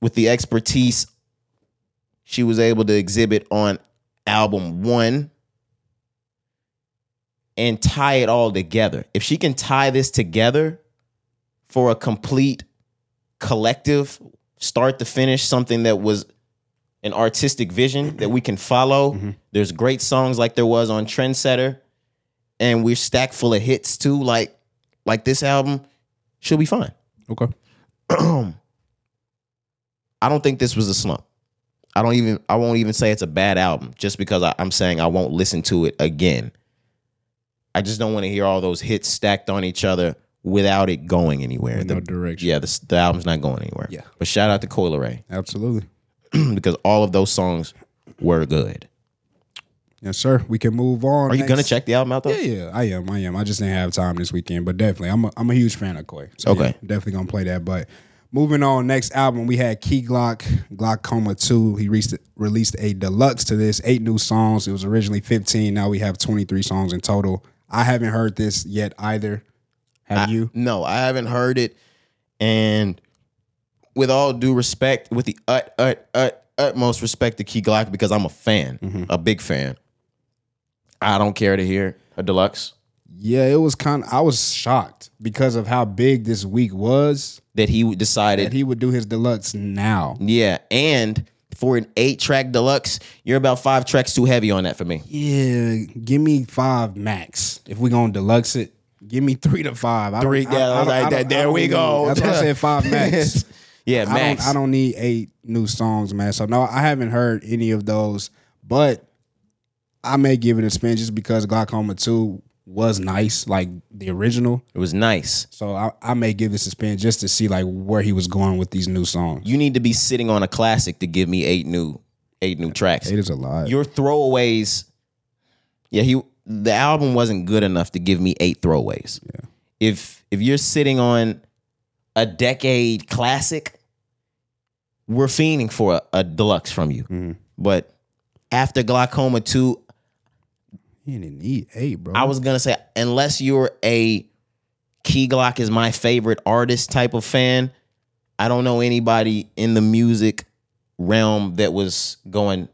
with the expertise she was able to exhibit on album one and tie it all together. If she can tie this together for a complete collective, start to finish, something that was an artistic vision that we can follow. Mm-hmm. There's great songs like there was on Trendsetter, and we're stacked full of hits too. Like, like this album, she'll be fine. Okay. I don't think this was a slump. I don't even I won't even say it's a bad album just because I, I'm saying I won't listen to it again. I just don't want to hear all those hits stacked on each other without it going anywhere. In no direction. yeah, the, the album's not going anywhere. Yeah. But shout out to Coi Leray Absolutely. because all of those songs were good. Yes, sir. We can move on. Are you gonna check the album out though? Yeah, yeah, I am. I am. I just didn't have time this weekend, but definitely, I'm a, I'm a huge fan of Coi. So Okay. yeah, definitely gonna play that. But moving on, next album we had Key Glock, Glockoma Two. He reached, released a deluxe to this, eight new songs. It was originally 15. Now we have 23 songs in total. I haven't heard this yet either. Have you? No, I haven't heard it. And with all due respect, with the ut, ut, ut, utmost respect to Key Glock, because I'm a fan, Mm-hmm. a big fan. I don't care to hear a deluxe Yeah, it was kind. of I was shocked because of how big this week was that he decided. that he would do his deluxe now. yeah, and for an eight track deluxe, you're about five tracks too heavy on that for me. Yeah, give me five max. If we gonna deluxe it, give me three to five. I Three, I- yeah, I don't- like, I that- there I we go. That's why I said five max. Yeah, I don't, I don't need eight new songs, man. So no, I haven't heard any of those, but I may give it a spin just because Glockoma Two was nice, like the original. It was nice. So I, I may give this a spin just to see like where he was going with these new songs. You need to be sitting on a classic to give me eight new, eight new tracks. Eight is a lot. your throwaways yeah he the album wasn't good enough to give me eight throwaways Yeah. if if you're sitting on a decade classic we're fiending for a, a deluxe from you Mhm. but after Glockoma 2 He didn't need eight, bro. i was gonna say unless you're a key glock is my favorite artist type of fan i don't know anybody in the music realm that was going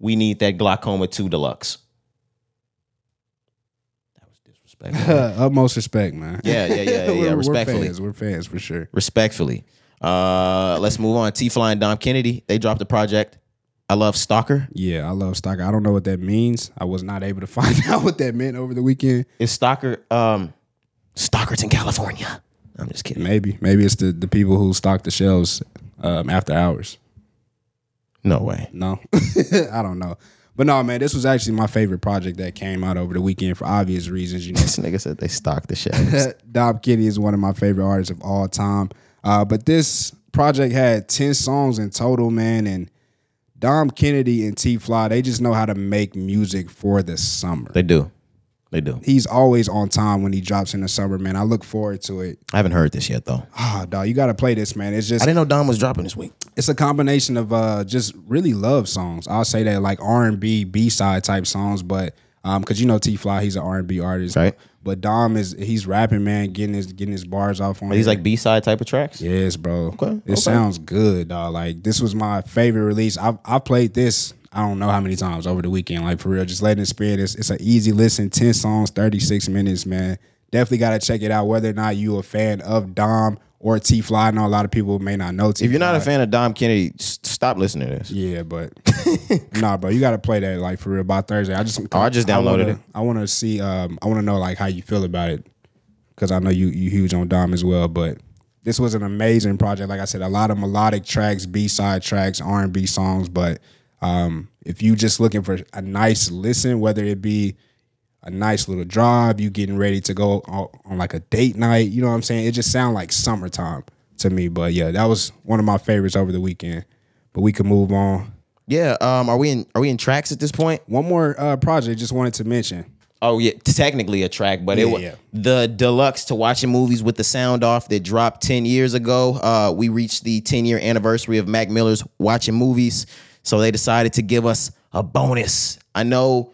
we need that Glockoma 2 deluxe that was utmost respect, man. Yeah, yeah, yeah, yeah, We're- we're respectfully. fans. We're fans for sure. respectfully uh let's move on TeeFLii and dom kennedy they dropped a project i love stalker Yeah, I love Stalker. I don't know what that means. I was not able to find out what that meant over the weekend. is stalker um stalker's in california i'm just kidding Maybe, maybe it's the the people who stock the shelves um, after hours. no way No, I don't know. But no, man, this was actually my favorite project that came out over the weekend for obvious reasons. You know, this nigga said they stocked the shelves Dom Kitty is one of my favorite artists of all time. Uh, but this project had 10 songs in total, man. And Dom Kennedy and TeeFLii, they just know how to make music for the summer. they do They do. He's always on time when he drops in the summer, man. I look forward to it. I haven't heard this yet though. Ah, dog, you got to play this, man. It's just I didn't know Dom was dropping this week. It's a combination of uh just really love songs. I'll say that like R and B B side type songs, but um because you know TeeFLii he's an R and B artist, Right. But Dom is he's rapping, man, getting his getting his bars off on. Here. like B side type of tracks. yes, bro. Okay, it okay. sounds good, dog. Like this was my favorite release. I've I played this. I don't know how many times over the weekend. Like for real, just letting it spin. It's, it's an easy listen. Ten songs, thirty six minutes, man. Definitely got to check it out. Whether or not you a fan of Dom or TeeFLii, I know a lot of people may not know T. If you're not a fan of Dom Kennedy, s- stop listening to this. Yeah, but nah, bro, you got to play that like for real by Thursday. I just Oh, I just downloaded wanna, it. I want to see. Um, I want to know like how you feel about it because I know you you huge on Dom as well. But this was an amazing project. Like I said, a lot of melodic tracks, B side tracks, R and B songs. But um, if you just looking for a nice listen, whether it be a nice little drive, you getting ready to go on, on like a date night, you know what I'm saying? It just sound like summertime to me. But yeah, that was one of my favorites over the weekend. But we can move on. Yeah. Um. Are we in? Are we in tracks at this point? One more uh, project just wanted to mention. Oh yeah, technically a track, but it was yeah. the deluxe to watching movies with the sound off that dropped ten years ago. Uh, we reached the ten year anniversary of Mac Miller's watching movies, so they decided to give us a bonus. I know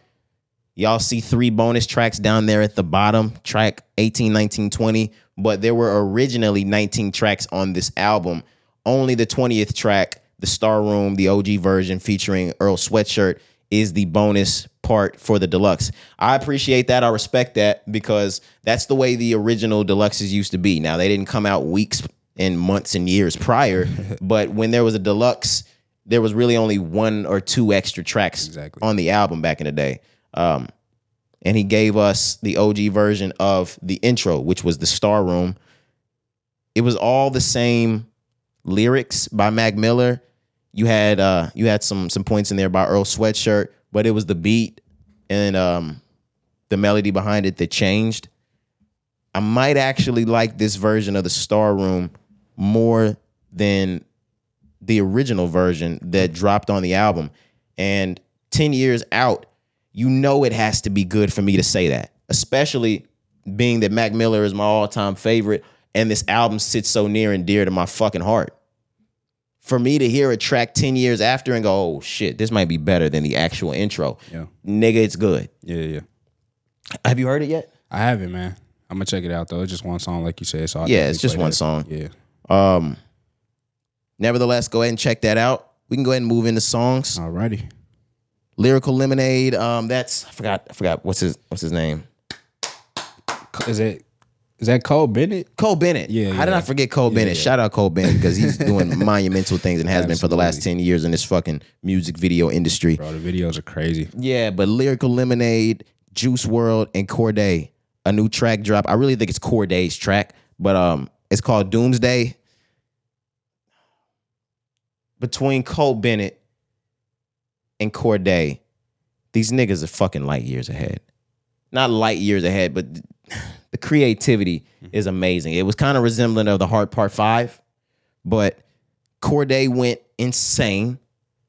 y'all see three bonus tracks down there at the bottom, track 18, 19, 20, but there were originally 19 tracks on this album. Only the 20th track, the Star Room, the OG version featuring Earl Sweatshirt, is the bonus part for the deluxe. I appreciate that. I respect that because that's the way the original deluxes used to be. Now, they didn't come out weeks and months and years prior, but when there was a deluxe, there was really only one or two extra tracks Exactly. on the album back in the day. Um, and he gave us the OG version of the intro, which was the Star Room. It was all the same lyrics by Mac Miller. You had uh you had some some points in there by Earl Sweatshirt, but it was the beat and um the melody behind it that changed. I might actually like this version of the Star Room more than the original version that dropped on the album. And 10 years out, you know it has to be good for me to say that, especially being that Mac Miller is my all time favorite and this album sits so near and dear to my fucking heart. For me to hear a track 10 years after and go, oh shit, this might be better than the actual intro. Yeah. Nigga, it's good. Yeah, yeah. Have you heard it yet? I haven't, man. I'm gonna check it out though. It's just one song, like you said. So I'll Yeah, it's just one that. song. Yeah. Um, nevertheless, go ahead and check that out. We can go ahead and move into songs. Alrighty. Lyrical Lemonade. Um, that's I forgot. I forgot what's his what's his name. Is it is that Cole Bennett? Cole Bennett. Yeah, How did. I forget Cole Yeah, Bennett? yeah. Shout out Cole Bennett because he's doing monumental things and has been for the last ten years in this fucking music video industry. Bro, the videos are crazy. Yeah, but Lyrical Lemonade, Juice WRLD, and Cordae, a new track drop. I really think it's Cordae's track, but um, it's called Doomsday. Between Cole Bennett and Cordae, these niggas are fucking light years ahead. Not light years ahead, but the creativity is amazing. It was kind of resembling of the Hard Part Five, but Cordae went insane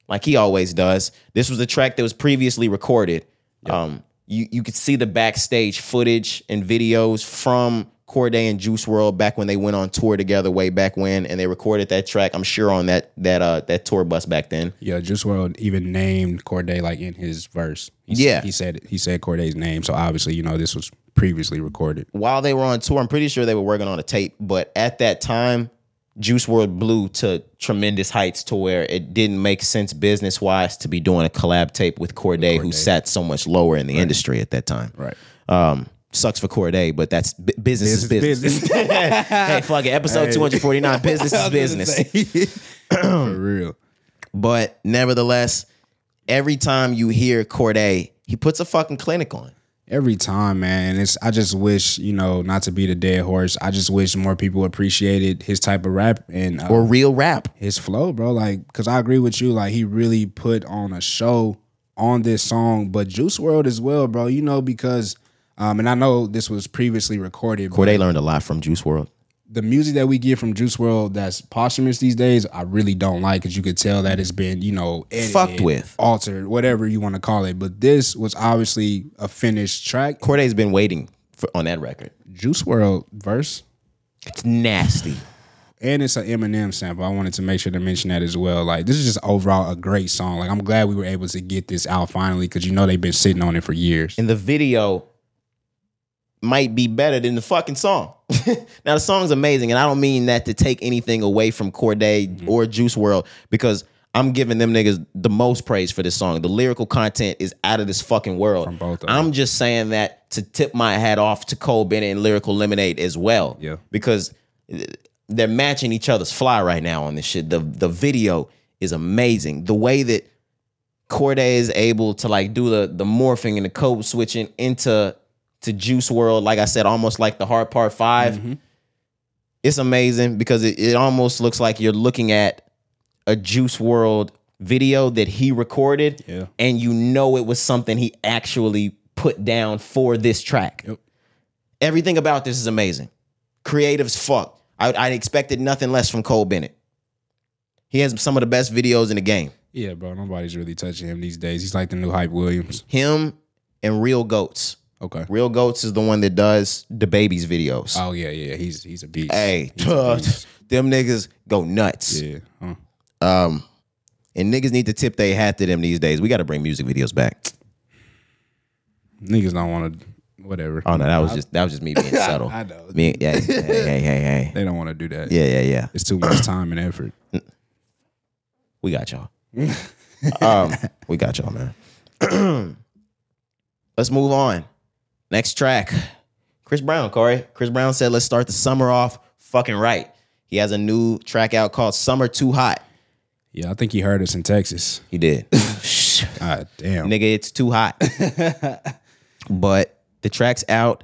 like he always does. This was a track that was previously recorded. Um, you you could see the backstage footage and videos from Cordae and Juice WRLD back when they went on tour together way back when, and they recorded that track. I'm sure on that that uh that tour bus back then. Yeah, Juice WRLD even named Cordae like in his verse. He, Yeah. he said he said Cordae's name, so obviously you know this was previously recorded. While they were on tour, I'm pretty sure they were working on a tape, but at that time, Juice WRLD blew to tremendous heights to where it didn't make sense business wise to be doing a collab tape with Cordae, who sat so much lower in the industry at that time. Right. Um, sucks for Cordae, but that's bu- business, Business is business. hey, fuck it. Episode 249, business is business. For real. But nevertheless, every time you hear Cordae, he puts a fucking clinic on. Every time, man. It's I just wish, you know, not to be the dead horse. I just wish more people appreciated his type of rap and uh, Or real rap. his flow, bro. Like, cause I agree with you. Like, he really put on a show on this song, but Juice WRLD as well, bro. You know, because um, and I know this was previously recorded. Cordae learned a lot from Juice WRLD. the music that we get from Juice WRLD that's posthumous these days, I really don't like because you could tell that it's been, you know, edited, Fucked with. altered, whatever you want to call it. But this was obviously a finished track. Cordae's been waiting for, on that record. Juice WRLD verse. It's nasty. And it's an Eminem sample. I wanted to make sure to mention that as well. Like this is just overall a great song. Like I'm glad we were able to get this out finally because you know they've been sitting on it for years. And the video might be better than the fucking song. now the song's amazing, and I don't mean that to take anything away from Cordae Mm-hmm. or Juice WRLD because I'm giving them niggas the most praise for this song. The lyrical content is out of this fucking world. From both I'm just saying that to tip my hat off to Cole Bennett and Lyrical Lemonade as well. Yeah. Because they're matching each other's fly right now on this shit. The the video is amazing. The way that Cordae is able to like do the the morphing and the code switching into to Juice WRLD, like I said, almost like the hard part 5 mm-hmm. It's amazing because it, it almost looks like you're looking at a Juice WRLD video that he recorded, Yeah. and you know it was something he actually put down for this track. Yep. Everything about this is amazing. Creative's fuck. I, I expected nothing less from Cole Bennett. He has some of the best videos in the game. Yeah, bro. Nobody's really touching him these days. He's like the new Hype Williams. Him and Real Goats. Okay. Real Goats is the one that does the baby's videos. Oh yeah, yeah. He's he's a beast. hey, He's a beast. them niggas go nuts. yeah. Huh. Um, and niggas need to tip their hat to them these days. We got to bring music videos back. Niggas don't want to. Whatever. Oh no, that was just that was just me being subtle. I know. Me, yeah, hey, hey, hey, hey. They don't want to do that. Yeah, yeah, yeah. It's too much time and effort. We got y'all. um, we got y'all, man. Let's move on. Next track. Chris Brown, Corey. Chris Brown said, let's start the summer off fucking right. He has a new track out called Summer Too Hot. Yeah, I think he heard us in Texas. He did. God damn. Nigga, it's too hot. but the track's out.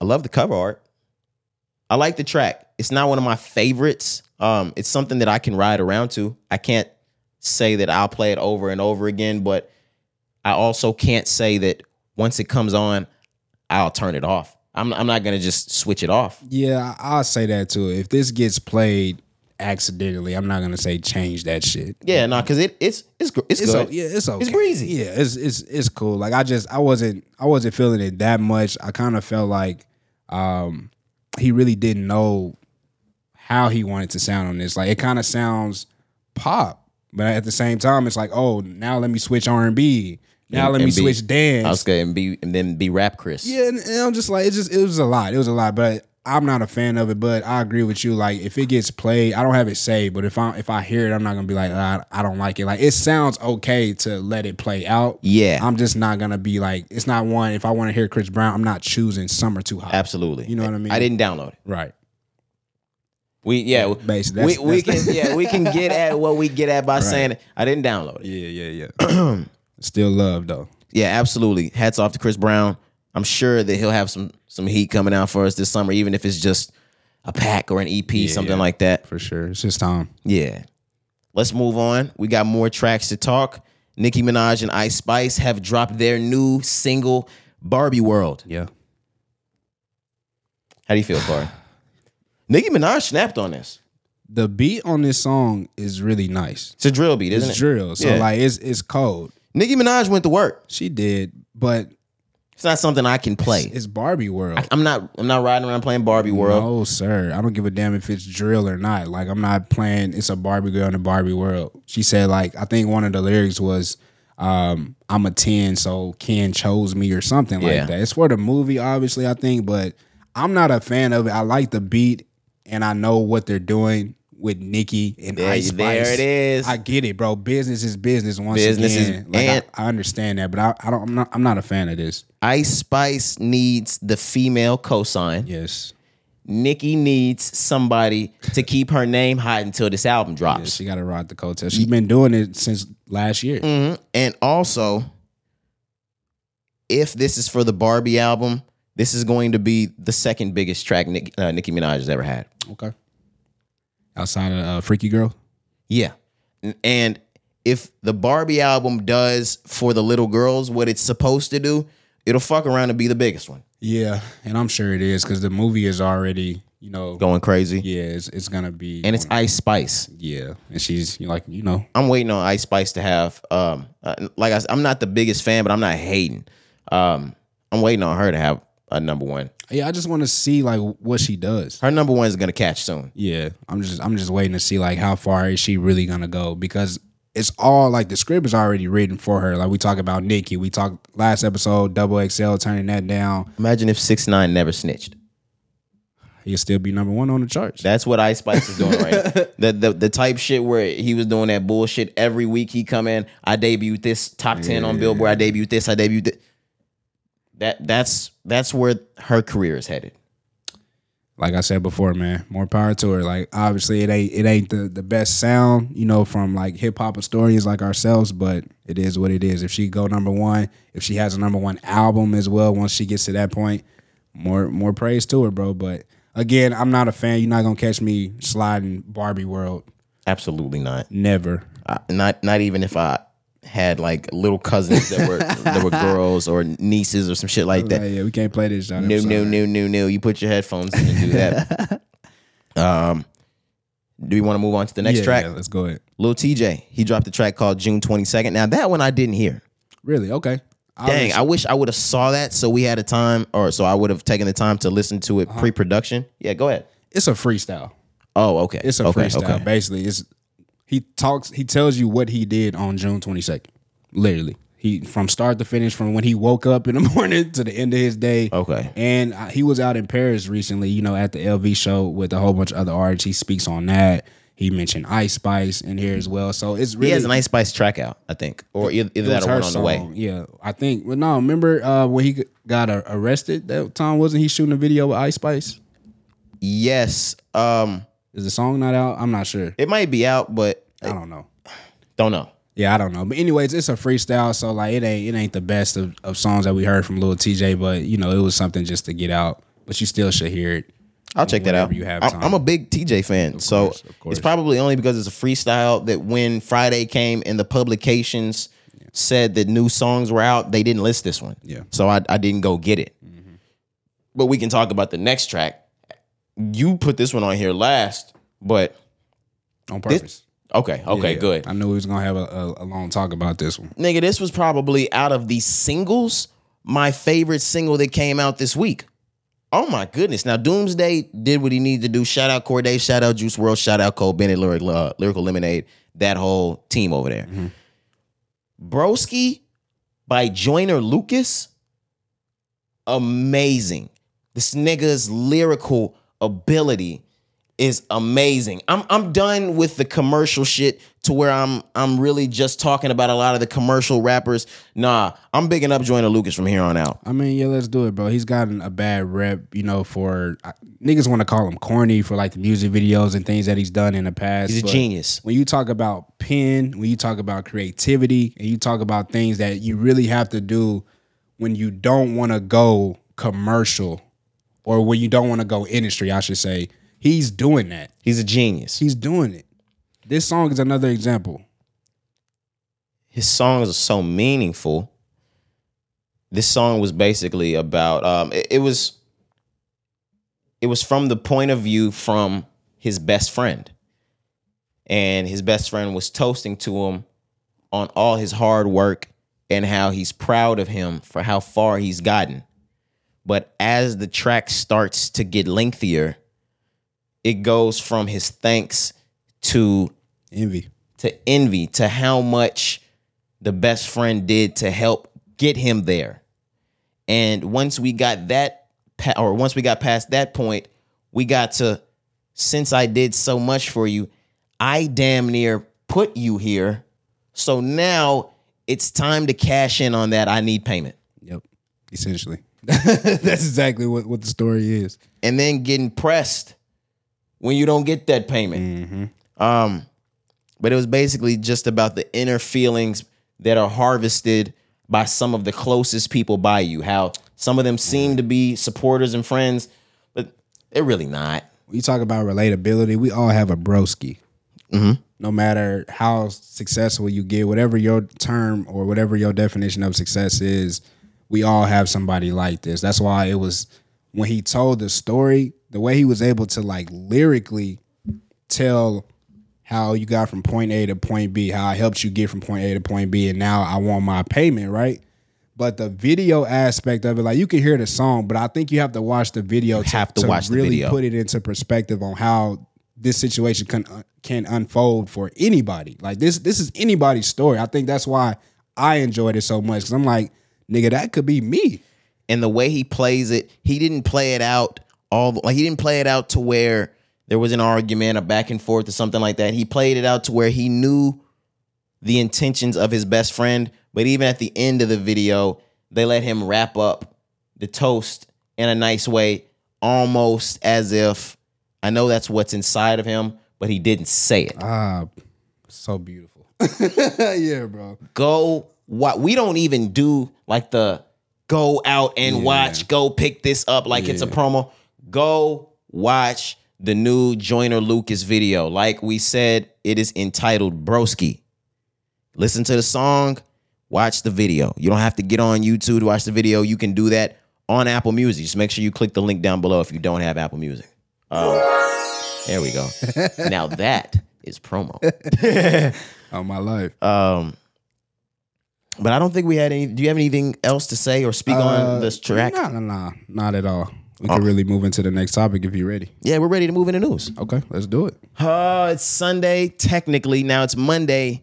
I love the cover art. I like the track. It's not one of my favorites. Um, it's something that I can ride around to. I can't say that I'll play it over and over again, but I also can't say that once it comes on, I'll turn it off. I'm, I'm not gonna just switch it off. Yeah, I'll say that too. If this gets played accidentally, I'm not gonna say change that shit. Yeah, no, because it it's it's it's, It's good. o- yeah, it's okay. It's breezy. Yeah, it's it's it's cool. Like I just I wasn't I wasn't feeling it that much. I kind of felt like um he really didn't know how he wanted to sound on this. Like it kind of sounds pop, but at the same time, it's like, oh, now let me switch R and B. Now And- let me be- switch dance. I was gonna and be and then be rap Chris. Yeah, and, and I'm just like, it just it was a lot. It was a lot, but I'm not a fan of it. But I agree with you. Like, if it gets played, I don't have it saved. But if I if I hear it, I'm not gonna be like, "Ah, I, I don't like it. Like, it sounds okay to let it play out. Yeah. I'm just not gonna be like, it's not one. If I want to hear Chris Brown, I'm not choosing Summer Too Hot. Absolutely. You know what I mean? I didn't download it. Right. We yeah, Basically, we that's- we that's- can yeah we can get at what we get at by saying I didn't download it. Yeah, yeah, yeah. Still love though. Yeah, absolutely. Hats off to Chris Brown. I'm sure that he'll have some some heat coming out for us this summer, even if it's just a pack or an EP, something yeah. like that. For sure. It's just time. Yeah. Let's move on. We got more tracks to talk. Nicki Minaj and Ice Spice have dropped their new single, Barbie World. Yeah. How do you feel, Corey? Nicki Minaj snapped on this. The beat on this song is really nice. It's a drill beat, isn't It's it? drill. So Yeah. like it's it's cold. Nicki Minaj went to work. She did, but It's not something I can play. it's Barbie world. I'm not. I'm not riding around playing Barbie World. No, sir. I don't give a damn if it's drill or not. Like I'm not playing it's a Barbie girl in a Barbie world. She said like I think one of the lyrics was um I'm a 10 so Ken chose me or something Yeah. like that. It's for the movie obviously I think, but I'm not a fan of it. I like the beat and I know what they're doing with Nicki and There- Ice there Spice. it is. I get it, bro. Business is business once Business is- again. like, and- I, I understand that, but I, I don't I'm not I'm not a fan of this. Ice Spice needs the female cosign. Yes. Nicki needs somebody to keep her name hot until this album Yeah, drops. she got to ride the coattail. She's been doing it since last year. Mhm. And also, if this is for the Barbie album, this is going to be the second biggest track Nick, uh, Nicki Minaj has ever had. Okay. Outside of uh, Freaky Girl. Yeah. And if the Barbie album does for the little girls what it's supposed to do, it'll fuck around and be the biggest one. Yeah, and I'm sure it is because the movie is already you know, going crazy. yeah, it's, it's gonna be And it's on- Ice Spice. yeah, and she's like you know, I'm waiting on Ice Spice to have. Um, uh, like I, am not the biggest fan, but I'm not hating. Um, I'm waiting on her to have a number one. yeah, I just want to see like what she does. Her number one is gonna catch soon. Yeah, I'm just I'm just waiting to see like how far is she really gonna go because it's all like the script is already written for her. Like we talk about Nicki, we talked last episode, Double XL turning that down. Imagine if Six Nine never snitched. He'll still be number one on the charts. That's what Ice Spice is doing right now. The, the the type shit where he was doing that bullshit every week. He come in, I debuted this top ten on Billboard. I debuted this. I debuted this. That that's that's where her career is headed. like I said before, man, more power to her. Like obviously it ain't it ain't the, the best sound, you know, from like hip hop historians like ourselves, but it is what it is. If she go number one, if she has a number one album as well, once she gets to that point, more more praise to her, bro. But again, I'm not a fan. You're not gonna catch me sliding Barbie World. Absolutely not. Never. Uh, not not even if I had like little cousins that were that were girls or nieces or some shit like that. Like, yeah, we can't play this. John. No, no, no, no, no. You put your headphones in and do that. um, do we want to move on to the next Yeah, track? yeah, let's go ahead. Lil TJ, he dropped a track called June 22nd. Now that one I didn't hear. Really? Okay. Dang. I wish I would have saw that so we had a time or so I would have taken the time to listen to Uh-huh. it pre-production. Yeah, go ahead. it's a freestyle. Oh, okay. It's a okay, freestyle. Okay. Basically, it's he talks. He tells you what he did on June twenty second. Literally, he from start to finish, from when he woke up in the morning to the end of his day. Okay. And uh, he was out in Paris recently. You know, at the LV show with a whole bunch of other artists. He speaks on that. He mentioned Ice Spice in here as well. So it's really He has an Ice spice track out, I think. Or either, either that or one on the way. Yeah, I think. Well, no, remember uh, when he got uh, arrested that time? Wasn't he shooting a video with Ice Spice? Yes. Um, Is the song not out? I'm not sure. it might be out, but I don't know. don't know. Yeah, I don't know. But anyways, it's a freestyle, so like it ain't it ain't the best of, of songs that we heard from Lil TJ, but you know, it was something just to get out. But you still should hear it. I'll check that out. you have I'm- time. I'm a big TJ fan, so course, of course. it's probably only because it's a freestyle that when Friday came and the publications said that new songs were out, they didn't list this one. Yeah. Mm-hmm. so I, I didn't go get it. But we can talk about the next track. You put this one on here last, but On purpose. Okay, okay, Yeah, good. I knew we was gonna have a, a, a long talk about this one. Nigga, this was probably out of the singles, my favorite single that came out this week. Oh my goodness. Now, Doomsday did what he needed to do. Shout out Cordae, shout out Juice WRLD, shout out Cole Bennett, Lyric, uh, Lyrical Lemonade, that whole team over there. Broski by Joyner Lucas, amazing. This nigga's lyrical ability is amazing. I'm I'm done with the commercial shit to where I'm I'm really just talking about a lot of the commercial rappers. Nah, I'm bigging up Joyner Lucas from here on out. I mean, yeah, let's do it, bro. He's gotten a bad rep, you know, for I- niggas want to call him corny for like the music videos and things that he's done in the past. He's a genius. When you talk about pen, when you talk about creativity, and you talk about things that you really have to do when you don't want to go commercial or when you don't want to go industry, I should say, he's doing that. He's a genius. He's doing it. This song is another example. his songs are so meaningful. This song was basically about um it, it was it was from the point of view from his best friend. And his best friend was toasting to him on all his hard work and how he's proud of him for how far he's gotten. But as the track starts to get lengthier, it goes from his thanks to Envy. to envy to how much the best friend did to help get him there. And once we got that, or once we got past that point, we got to, since I did so much for you, I damn near put you here. So now it's time to cash in on that. I need payment. Yep. Essentially. That's exactly what, what the story is. and then getting pressed when you don't get that payment. Mm-hmm. Um, but it was basically just about the inner feelings that are harvested by some of the closest people by you. How some of them seem mm. to be supporters and friends, but they're really not. When you talk about relatability, we all have a broski. Mm-hmm. No matter how successful you get, whatever your term or whatever your definition of success is, we all have somebody like this. That's why it was when he told the story, the way he was able to like lyrically tell how you got from point A to point B, how I helped you get from point A to point B, and now I want my payment, right? But the video aspect of it, like you can hear the song, but I think you have to watch the video. to, have to watch the really put it into perspective on how this situation can uh, can unfold for anybody. Like this, this is anybody's story. I think that's why I enjoyed it so much because I'm like, nigga, that could be me. and the way he plays it, he didn't play it out all like he didn't play it out to where there was an argument, a back and forth, or something like that. He played it out to where he knew the intentions of his best friend, but even at the end of the video, they let him wrap up the toast in a nice way, almost as if I know that's what's inside of him, but he didn't say it. Ah, so beautiful. yeah, bro. go what we don't even do like the go out and watch go pick this up like it's a promo go watch the new joyner lucas video like we said it is entitled broski listen to the song watch the video you don't have to get on youtube to watch the video you can do that on apple music just make sure you click the link down below if you don't have apple music um, there we go now that is promo All my life. um, but I don't think we had any. Do you have anything else to say or speak on this track? No, no, no, not at all. We can really move into the next topic if you're ready. Yeah, we're ready to move into news. Okay, let's do it. Uh, it's Sunday technically. Now it's Monday,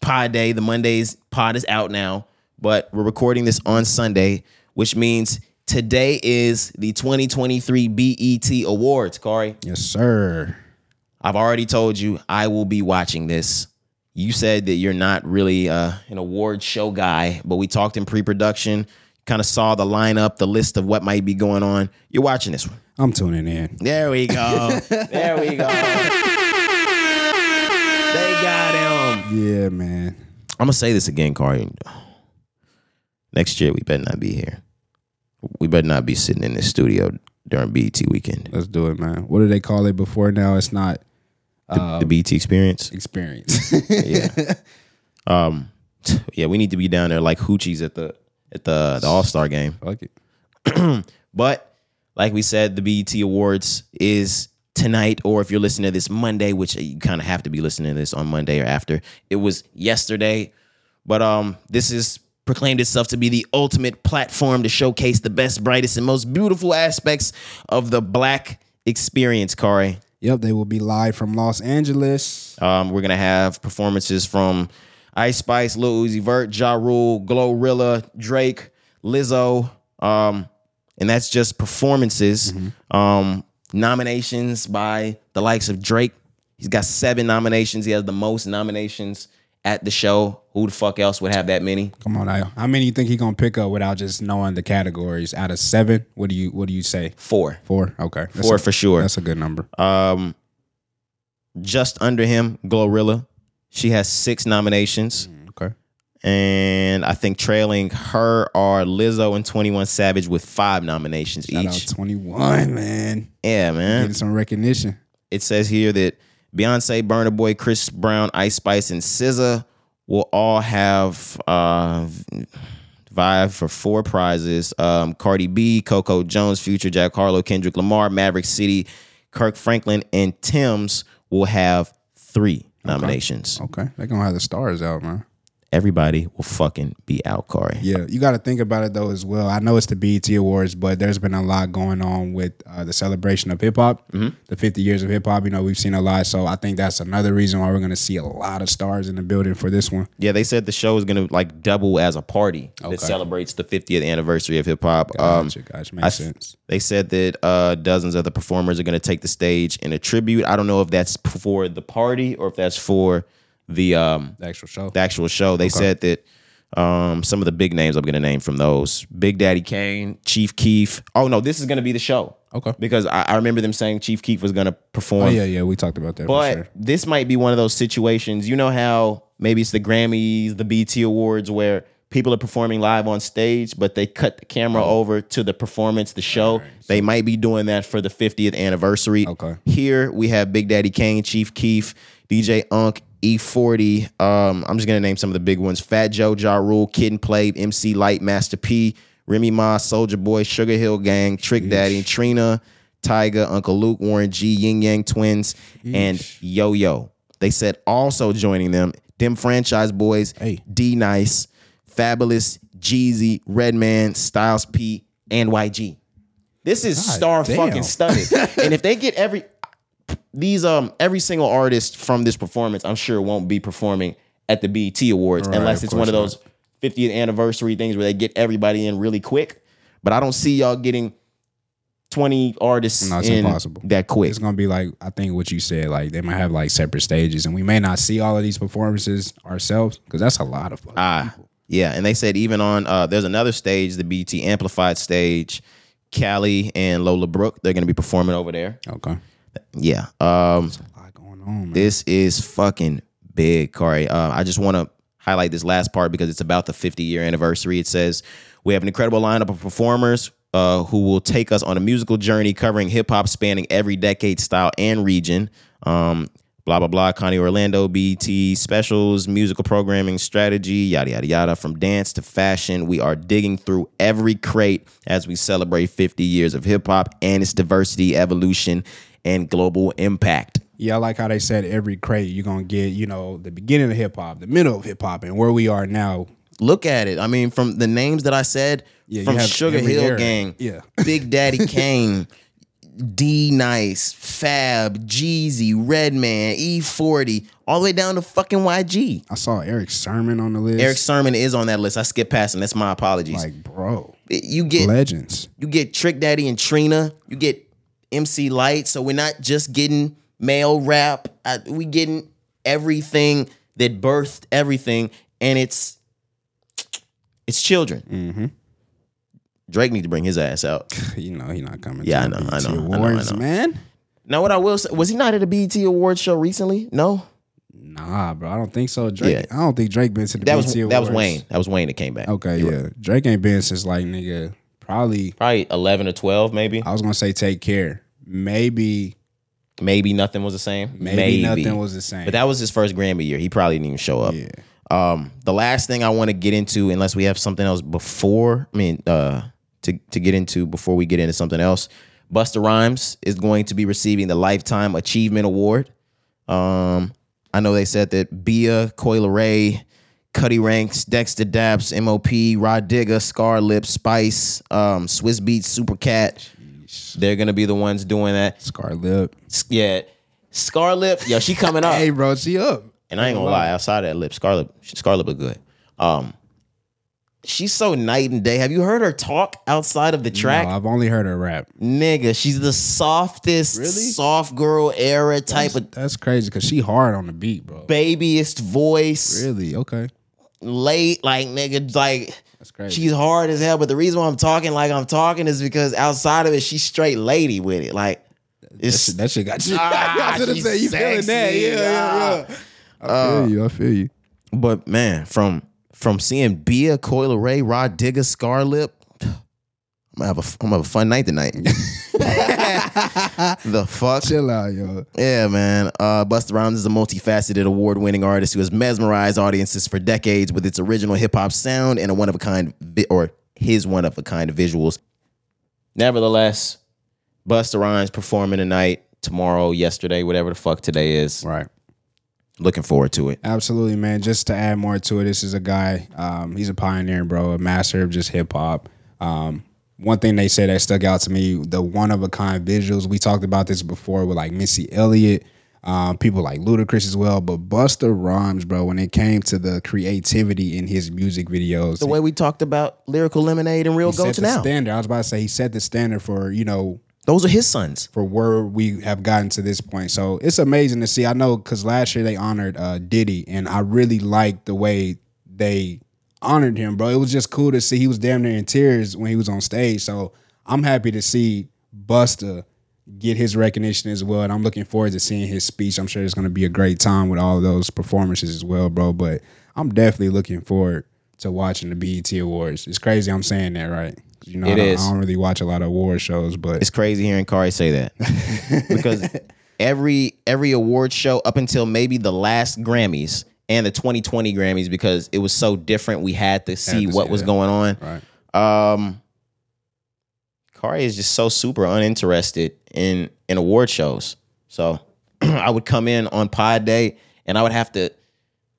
pod day. The Monday's pod is out now, but we're recording this on Sunday, which means today is the 2023 BET Awards. Cari, Yes, sir. I've already told you I will be watching this. You said that you're not really uh, an award show guy, but we talked in pre-production, kind of saw the lineup, the list of what might be going on. You're watching this one. I'm tuning in. There we go. there we go. They got him. Yeah, man. I'm gonna say this again, Cari. Next year we better not be here. We better not be sitting in this studio during BET weekend. Let's do it, man. What do they call it before now? It's not The, the BET experience. experience. Yeah. um. Yeah, we need to be down there like hoochies at the at the the All Star game. Fuck it. But like we said, the BET Awards is tonight, or if you're listening to this Monday, which you kind of have to be listening to this on Monday or after. It was yesterday, but um, this is proclaimed itself to be the ultimate platform to showcase the best, brightest, and most beautiful aspects of the Black experience. Cari, Yep, they will be live from Los Angeles. um, we're gonna have performances from Ice Spice, Lil Uzi Vert, Ja Rule, Glorilla, Drake, Lizzo, um, and that's just performances. Um, nominations by the likes of Drake. He's got seven nominations. He has the most nominations at the show. Who the fuck else would have that many? Come on, Al. How many you think he gonna pick up without just knowing the categories? Out of seven, what do you what do you say? Four. Four. Okay, That's Four a- for sure. That's a good number. Um, just under him, Glorilla. She has six nominations. Okay. And I think trailing her are Lizzo and 21 Savage with five nominations Shout each. out twenty one, man. yeah, man. Getting some recognition. It says here that Beyonce, Burna Boy, Chris Brown, Ice Spice, and SZA will all have uh, vie for four prizes. Um, Cardi B, Coco Jones, Future, Jack Harlow, Kendrick Lamar, Maverick City, Kirk Franklin, and Tems will have three nominations. Okay, They're gonna have the stars out, man. Everybody will fucking be out, Corey. Yeah, you got to think about it though as well. I know it's the BET Awards, but there's been a lot going on with uh, the celebration of hip hop, the 50 years of hip hop. You know, we've seen a lot, so I think that's another reason why we're going to see a lot of stars in the building for this one. Yeah, they said the show is gonna like double as a party Okay. that celebrates the 50th anniversary of hip hop. Um, Gotcha, gotcha. Makes I- sense. They said that uh, dozens of the performers are going to take the stage in a tribute. I don't know if that's for the party or if that's for the um, The actual show. the actual show. They said that um, some of the big names I'm going to name from those: Big Daddy Kane, Chief Keef. Oh no, this is going to be the show. Okay. Because I, I remember them saying Chief Keef was going to perform. oh yeah, yeah, we talked about that. for But sure. this might be one of those situations. You know how maybe it's the Grammys, the BT Awards, where people are performing live on stage, but they cut the camera Oh. over to the performance, the show. They might be doing that for the 50th anniversary. Okay. Here we have Big Daddy Kane, Chief Keef, DJ Unk, E40. Um, I'm just gonna name some of the big ones: Fat Joe, Ja Rule, Kid and Play, MC Lyte, Master P, Remy Ma, Soulja Boy, Sugarhill Gang, Trick Daddy, Trina, Tyga, Uncle Luke, Warren G, Ying Yang Twins, and Yo Yo. They said also joining them, them Franchize Boys, Hey. D Nice, Fabolous, Jeezy, Redman, Styles P, and YG. This is God star damn. fucking studded. and if they get every these um every single artist from this performance, I'm sure won't be performing at the BET Awards Right, unless it's one of those 50th anniversary things where they get everybody in really quick. But I don't see y'all getting 20 artists No, it's in impossible. that quick. It's gonna be like I think what you said. Like they might have like separate stages, and we may not see all of these performances ourselves because that's a lot of Ah, people. yeah, and they said even on uh, there's another stage, the BT Amplified stage. Kaliii and Lola Brooke, they're gonna be performing over there. Okay, Yeah, um, a lot going on. This is fucking big, Cari. Uh, I just want to highlight this last part because it's about the 50 year anniversary. It says we have an incredible lineup of performers uh, who will take us on a musical journey covering hip hop spanning every decade, style, and region. Um, blah blah blah. Connie Orlando, BT specials, musical programming, strategy, yada yada yada. From dance to fashion, we are digging through every crate as we celebrate 50 years of hip hop and its diversity, evolution, and global impact. Yeah, I like how they said every crate you're gonna get, you know, the beginning of hip hop, the middle of hip hop, and where we are now. look at it. I mean, from the names that I said, Yeah, from Sugar Hill era. Gang, Yeah. Big Daddy Kane, D Nice, Fab, Jeezy, Redman, E40, all the way down to fucking YG. I saw Erick Sermon on the list. Erick Sermon is on that list. I skipped past him. That's my apologies. like, bro, you get legends. you get Trick Daddy and Trina. You get MC Lyte. So we're not just getting male rap. I, we getting everything that birthed everything, and it's it's children. Mm-hmm. Drake need to bring his ass out. You know he not coming. Yeah, to I know, I know, I know, I know. man. Now, what I will say was he not at a BET Awards show recently? No, Nah, bro, I don't think so. Drake, Yeah. I don't think Drake been to the that BET was Awards. that was Wayne. That was Wayne that came back. Okay, yeah, Drake ain't been since like nigga probably. Probably eleven or twelve, maybe. I was gonna say take care. Maybe Maybe nothing was the same. maybe, nothing was the same. But that was his first Grammy year. He probably didn't even show up. yeah. Um, the last thing I want to get into, unless we have something else before, I mean, uh, to to get into before we get into something else, Busta Rhymes is going to be receiving the Lifetime Achievement Award. Um, I know they said that Bia, Coi Leray, Cutty Ranks, Dexta Daps, MOP, Rah Digga, Scar Lip, Spice, um, Swizz Beatz, Super Cat. They're gonna be the ones doing that. Scar lip. Yeah, Scarlip, yo, she coming up. Hey, bro, she up. And I ain't gonna lie, outside of that lip, Scarlet, Scarlet look good. Um, she's so night and day. Have you heard her talk outside of the track? No, I've only heard her rap. Nigga, she's the softest, Really? soft girl era type That's, of that's crazy because she hard on the beat, bro. babyest voice. Really? Okay, Late, like nigga, like that's crazy. she's hard as hell. But the reason why I'm talking like I'm talking is because outside of it, she's straight lady with it. Like that it's shit, that shit got you. Ah, I was gonna she's say you feeling that? Yeah, yeah, yeah. I Uh, feel you. I feel you. But man, from from seeing Bia, Coi Leray, Rah Digga, Scarlip, I'm gonna have a I'm gonna have a fun night tonight. the fuck? Chill out, yo. Yeah, man. Uh, Busta Rhymes is a multifaceted, award-winning artist who has mesmerized audiences for decades with its original hip-hop sound and a one-of-a-kind vi- or his one-of-a-kind visuals. Nevertheless, Busta Rhymes performing tonight, tomorrow, yesterday, whatever the fuck today is. Right. Looking forward to it. Absolutely, man. Just to add more to it, this is a guy. Um, he's a pioneer, bro. A master of just hip hop. Um, one thing they said that stuck out to me: the one of a kind visuals. We talked about this before with like Missy Elliott, um, people like Ludacris as well. But Busta Rhymes, bro, when it came to the creativity in his music videos, The way we talked about Lyrical Lemonade and Real he set the now. standard. I was about to say he set the standard for you know Those are his sons. for where we have gotten to this point. So it's amazing to see. I know because last year they honored uh, Diddy, and I really liked the way they honored him, bro. It was just cool to see. He was damn near in tears when he was on stage. So I'm happy to see Busta get his recognition as well, and I'm looking forward to seeing his speech. I'm sure it's going to be a great time with all those performances as well, bro. But I'm definitely looking forward to watching the BET Awards. It's crazy I'm saying that, right? You know, It I, don't, is. I don't really watch a lot of award shows, but It's crazy hearing Cari say that because every every award show up until maybe the last Grammys and the 2020 Grammys because it was so different. We had to see to what see was that. going on. right. Um, Cari is just so super uninterested in in award shows. So I would come in on pod day and I would have to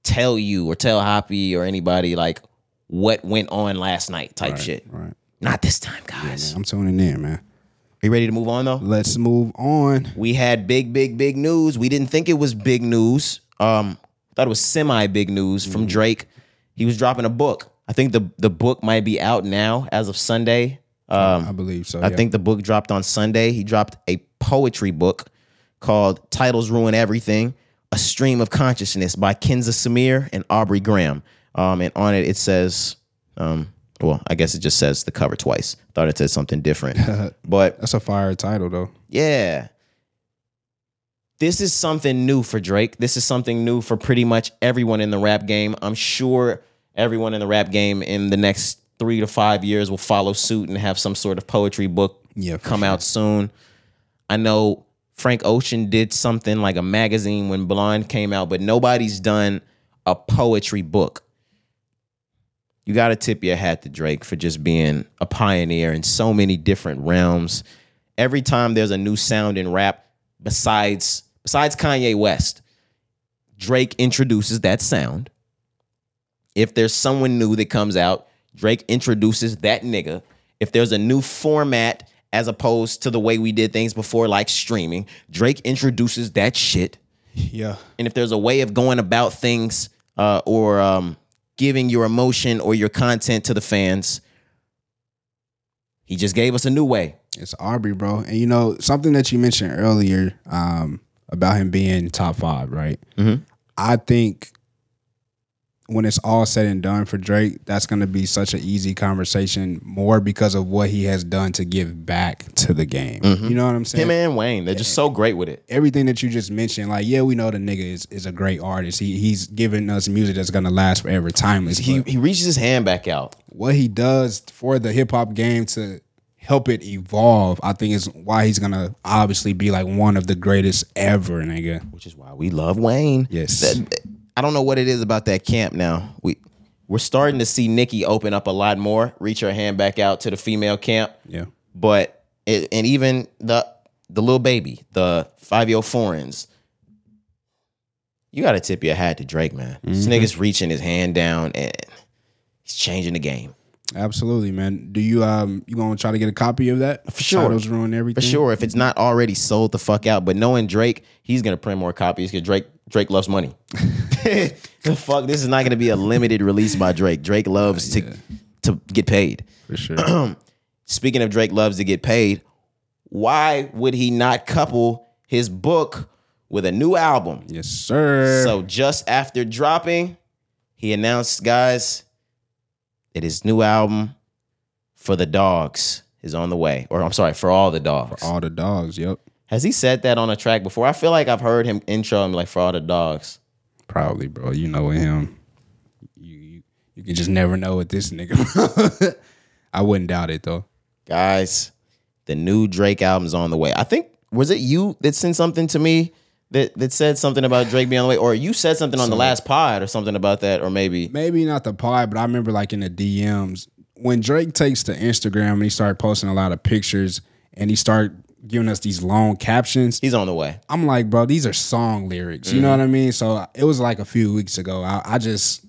tell you or tell Hoppy or anybody like what went on last night type shit. Right. Not this time, guys. Yeah, I'm tuning in, man. Are you ready to move on though? Let's move on. We had big, big, big news. We didn't think it was big news. Um, thought it was semi big news from Drake. He was dropping a book. I think the the book might be out now as of Sunday. Um, I believe so. I yeah. think the book dropped on Sunday. He dropped a poetry book called Titles Ruin Everything, A Stream of Consciousness by Kenza Samir and Aubrey Graham. Um, and on it, it says, um, well, I guess it just says the cover twice. Thought it said something different. but that's a fire title though. yeah. This is something new for Drake. This is something new for pretty much everyone in the rap game. I'm sure everyone in the rap game in the next three to five years will follow suit and have some sort of poetry book Yeah, come out soon. I know Frank Ocean did something like a magazine when Blonde came out, but nobody's done a poetry book. You got to tip your hat to Drake for just being a pioneer in so many different realms. Every time there's a new sound in rap, besides besides Kanye West, Drake introduces that sound. If there's someone new that comes out, Drake introduces that nigga. If there's a new format as opposed to the way we did things before, like streaming, Drake introduces that shit. Yeah. And if there's a way of going about things uh, or um, giving your emotion or your content to the fans, he just gave us a new way. It's Aubrey, bro. And you know, something that you mentioned earlier um, about him being top five, right? Mhm. I think when it's all said and done for Drake, that's going to be such an easy conversation, more because of what he has done to give back to the game. You know what I'm saying? Him and Wayne, they're just so great with it. Everything that you just mentioned, like, yeah, we know the nigga is, is a great artist. He he's giving us music that's gonna last forever, timeless. He he reaches his hand back out. what he does for the hip hop game to help it evolve, I think is why he's gonna obviously be like one of the greatest ever, nigga. which is why we love Wayne. Yes. That- I don't know what it is about that camp now. We we're starting to see Nicki open up a lot more, reach her hand back out to the female camp. Yeah. But it, and even the the little baby, the five year old foreigns. You got to tip your hat to Drake, man. This Mm-hmm. nigga's reaching his hand down and he's changing the game. Absolutely, man. Do you um you gonna try to get a copy of that? For sure. Titles ruin everything. For sure, if it's not already sold the fuck out. But knowing Drake, he's gonna print more copies because Drake Drake loves money. the fuck, this is not gonna be a limited release by Drake. Drake loves to to get paid. For sure. Speaking of Drake loves to get paid, why would he not couple his book with a new album? yes, sir. So just after dropping, he announced, guys, that his new album for the dogs is on the way. Or I'm sorry, for all the dogs. For all the dogs, yep. Has he said that on a track before? I feel like I've heard him intro him like for all the dogs. Probably, bro. You know him. You you, you can just never know with this nigga. I wouldn't doubt it though. Guys, the new Drake album's on the way. I think was it you that sent something to me that that said something about Drake being on the way, or you said something on the last pod or something about that, or maybe maybe not the pod, but I remember like in the DMs when Drake takes to Instagram and he started posting a lot of pictures and he started giving us these long captions. he's on the way. I'm like, bro, these are song lyrics. You know mm-hmm. what I mean? So it was like a few weeks ago. I, I just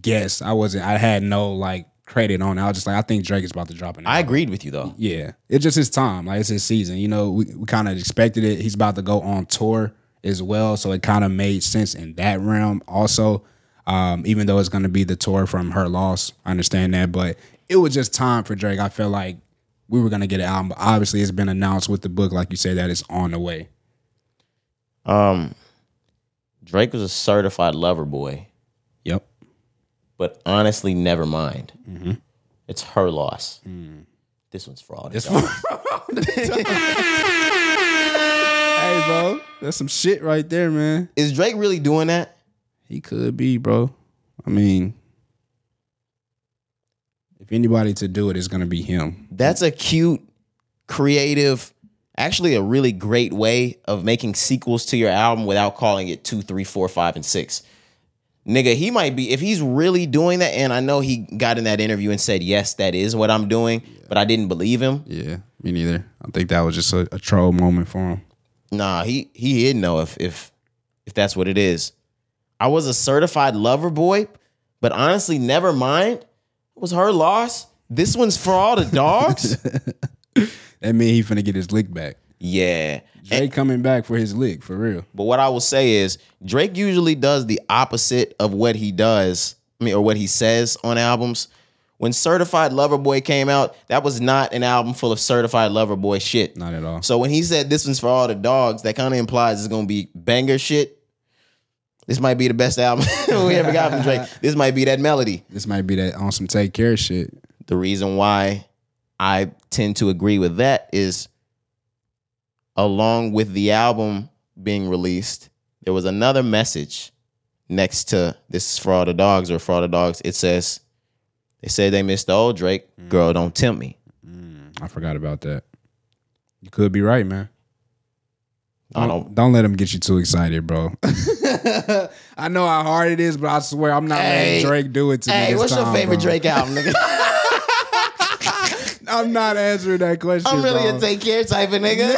guessed. I wasn't. I had no like credit on it. I was just like, I think Drake is about to drop an I agreed with you though. Yeah, it's just his time. Like it's his season. You know, we, we kind of expected it. He's about to go on tour as well, so it kind of made sense in that realm. Also, um, even though it's going to be the tour from her loss, I understand that, but it was just time for Drake. I feel like we were going to get an album. But obviously, it's been announced with the book, like you said, that it's on the way. Um, Drake was a certified lover boy, Yep. but honestly, never mind. It's her loss. This one's fraud. It's hey, bro, that's some shit right there, man. Is Drake really doing that? He could be, bro. I mean, if anybody to do it, it's gonna be him. That's a cute, creative, actually a really great way of making sequels to your album without calling it two, three, four, five, and six. nigga, he might be if he's really doing that. And I know he got in that interview and said, "Yes, that is what I'm doing," but I didn't believe him. Yeah, me neither. I think that was just a, a troll moment for him. Nah, he he didn't know if if if that's what it is. I was a certified lover boy, but honestly, never mind. It was her loss. This one's for all the dogs. That mean he finna get his lick back. yeah. Drake coming back for his lick for real. But what I will say is Drake usually does the opposite of what he does, I mean, or what he says on albums. When Certified Lover Boy came out, that was not an album full of Certified Lover Boy shit. Not at all. So when he said this one's for all the dogs, that kind of implies it's gonna be banger shit. This might be the best album we ever got from Drake. This might be that melody. This might be that on some take care shit. The reason why I tend to agree with that is along with the album being released, there was another message next to this is for all the dogs or for all the dogs. It says, they said they missed the old Drake. Girl, don't tempt me. I forgot about that. You could be right, man. I Don't, don't let them get you too excited, bro. I know how hard it is, but I swear I'm not Hey, letting Drake do it to me. Hey, this what's your time, favorite bro. Drake album, nigga? I'm not answering that question. I'm really bro. a take care type of nigga.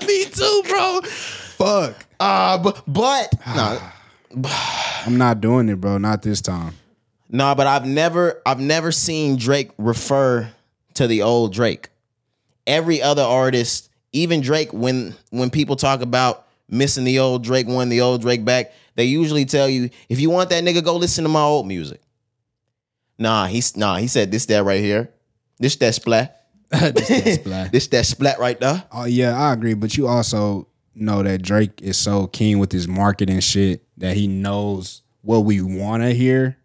Me too, bro. fuck. Uh, but, but no, I'm not doing it, bro. Not this time. No, but I've never, I've never seen Drake refer to the old Drake. Every other artist, even Drake, when when people talk about missing the old Drake, wanting the old Drake back, they usually tell you if you want that nigga, go listen to my old music. Nah, he's nah. He said this that right here. This that splat. Just that splat. This that splat right there. Oh yeah, I agree. But you also know that Drake is so keen with his marketing shit that he knows what we want to hear,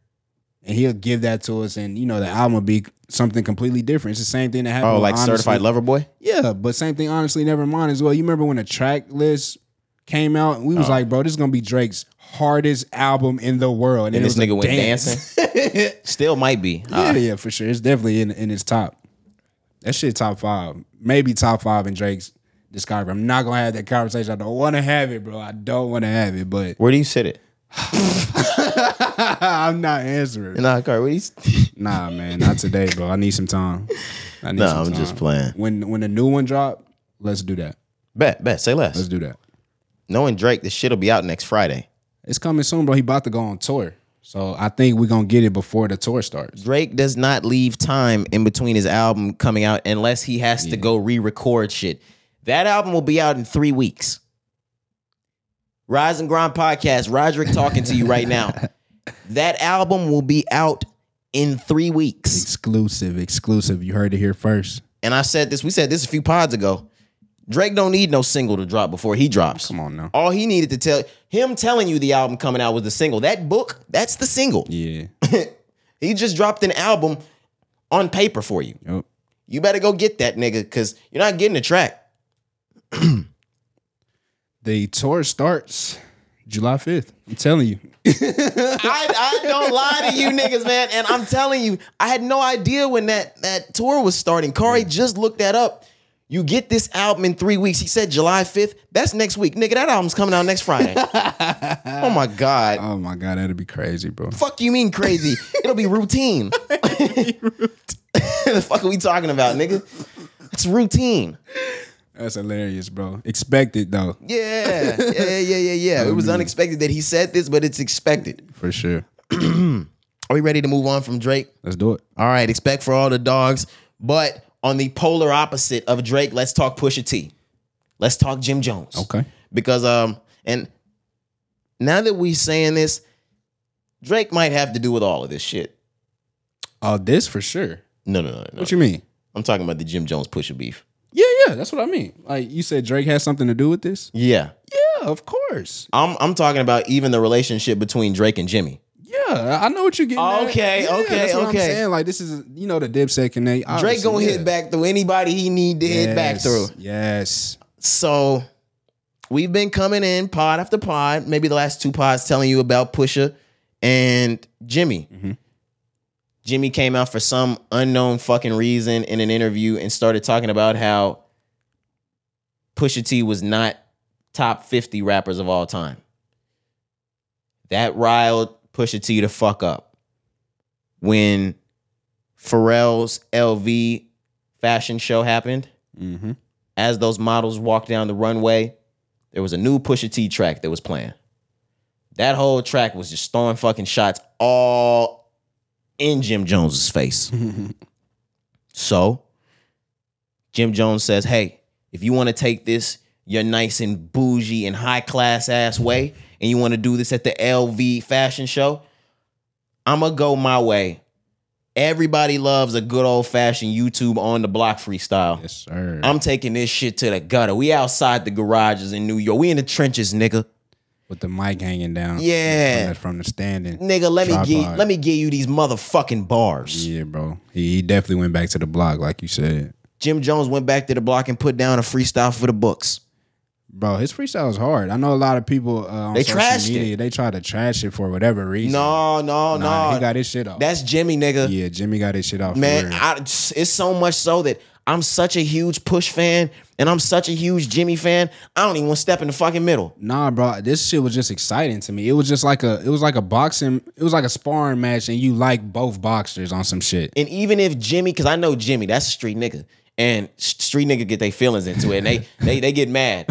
and he'll give that to us. And you know, the album will be something completely different. It's the same thing that happened. Oh, like Honestly- certified lover boy. Yeah, but same thing. Honestly, never mind as well. You remember when the track list came out? We Oh. was like, bro, this is gonna be Drake's hardest album in the world. And it this nigga went dance. dancing. Still might be. Yeah, Uh, yeah, for sure. It's definitely in in his top. That shit top five, maybe top five in Drake's discography. I'm not gonna have that conversation. I don't want to have it, bro. I don't want to have it, but where do you sit it? I'm not answering. Nah, Car, where you? Nah, man, not today, bro. I need some time. I need No, some I'm time. just playing. When when the new one drop, let's do that. Bet, bet. Say less. Let's do that. Knowing Drake, this shit'll be out next Friday. It's coming soon, bro. He about to go on tour, so I think we're gonna get it before the tour starts. Drake does not leave time in between his album coming out unless he has to go re-record shit. That album will be out in three weeks. Rise and Grind podcast. Roderick talking to you right now. That album will be out in three weeks. Exclusive, exclusive. You heard it here first. And I said this. We said this a few pods ago. Drake don't need no single to drop before he drops. Come on now. All he needed to tell him telling you the album coming out was the single. That book, that's the single. Yeah. He just dropped an album on paper for you. Yep. You better go get that nigga because you're not getting a track. The tour starts July 5th. I'm telling you. I, I don't lie to you niggas, man. And I'm telling you, I had no idea when that, that tour was starting. Cari just looked that up. You get this album in three weeks. He said July 5th. That's next week. Nigga, that album's coming out next Friday. oh my God. Oh my God, that'd be crazy, bro. fuck you mean crazy? It'll be routine. the fuck are we talking about, nigga? It's routine. That's hilarious, bro. Expected though, Yeah, yeah, yeah, yeah, yeah. It was unexpected that he said this, but it's expected. for sure. Are we ready to move on from Drake? Let's do it. All right, expect for all the dogs. But on the polar opposite of Drake, let's talk Pusha T. Let's talk Jim Jones. Okay. Because um, and now that we saying this, Drake might have to do with all of this shit. Oh, this for sure. No, no, no, no. What you mean? I'm talking about the Jim Jones Pusha beef. Yeah, yeah, that's what I mean. Like you said, Drake has something to do with this. Yeah. Yeah, of course. I'm I'm talking about even the relationship between Drake and Jimmy. Yeah, I know what you're getting. at. Okay, Yeah, okay, that's what okay. I'm saying. Like this is, you know, the Dipset connect. Drake gonna yeah. hit back through anybody he need to hit back through. Yes. So we've been coming in pod after pod, maybe the last two pods telling you about Pusha and Jimmy. Mm-hmm. Jimmy came out for some unknown fucking reason in an interview and started talking about how Pusha T was not top 50 rappers of all time. That riled Pusha T to fuck up. When Pharrell's LV fashion show happened, Mm-hmm. as those models walked down the runway, there was a new Pusha T track that was playing. That whole track was just throwing fucking shots all in Jim Jones's face. so Jim Jones says, "Hey, if you want to take this your nice and bougie and high class ass way, and you want to do this at the LV fashion show, I'm gonna go my way. Everybody loves a good old fashioned YouTube on the block freestyle. Yes, sir. I'm taking this shit to the gutter. We outside the garages in New York. We in the trenches, nigga. With the mic hanging down. Yeah. From the, from the standing. Nigga, let me get let me give you these motherfucking bars. Yeah, bro. He, he definitely went back to the block, like you said. Jim Jones went back to the block and put down a freestyle for the books. Bro, his freestyle is hard. I know a lot of people uh, on They social trashed media, it. they try to trash it for whatever reason. No, no, Nah, no. he got his shit off. That's Jimmy, nigga. yeah, Jimmy got his shit off. Man. I, it's so much so that I'm such a huge Push fan and I'm such a huge Jimmy fan. I don't even want to step in the fucking middle. Nah, bro, this shit was just exciting to me. It was just like a, it was like a boxing, it was like a sparring match, and you like both boxers on some shit. And even if Jimmy, because I know Jimmy, that's a street nigga. And street nigga get their feelings into it and they they they get mad.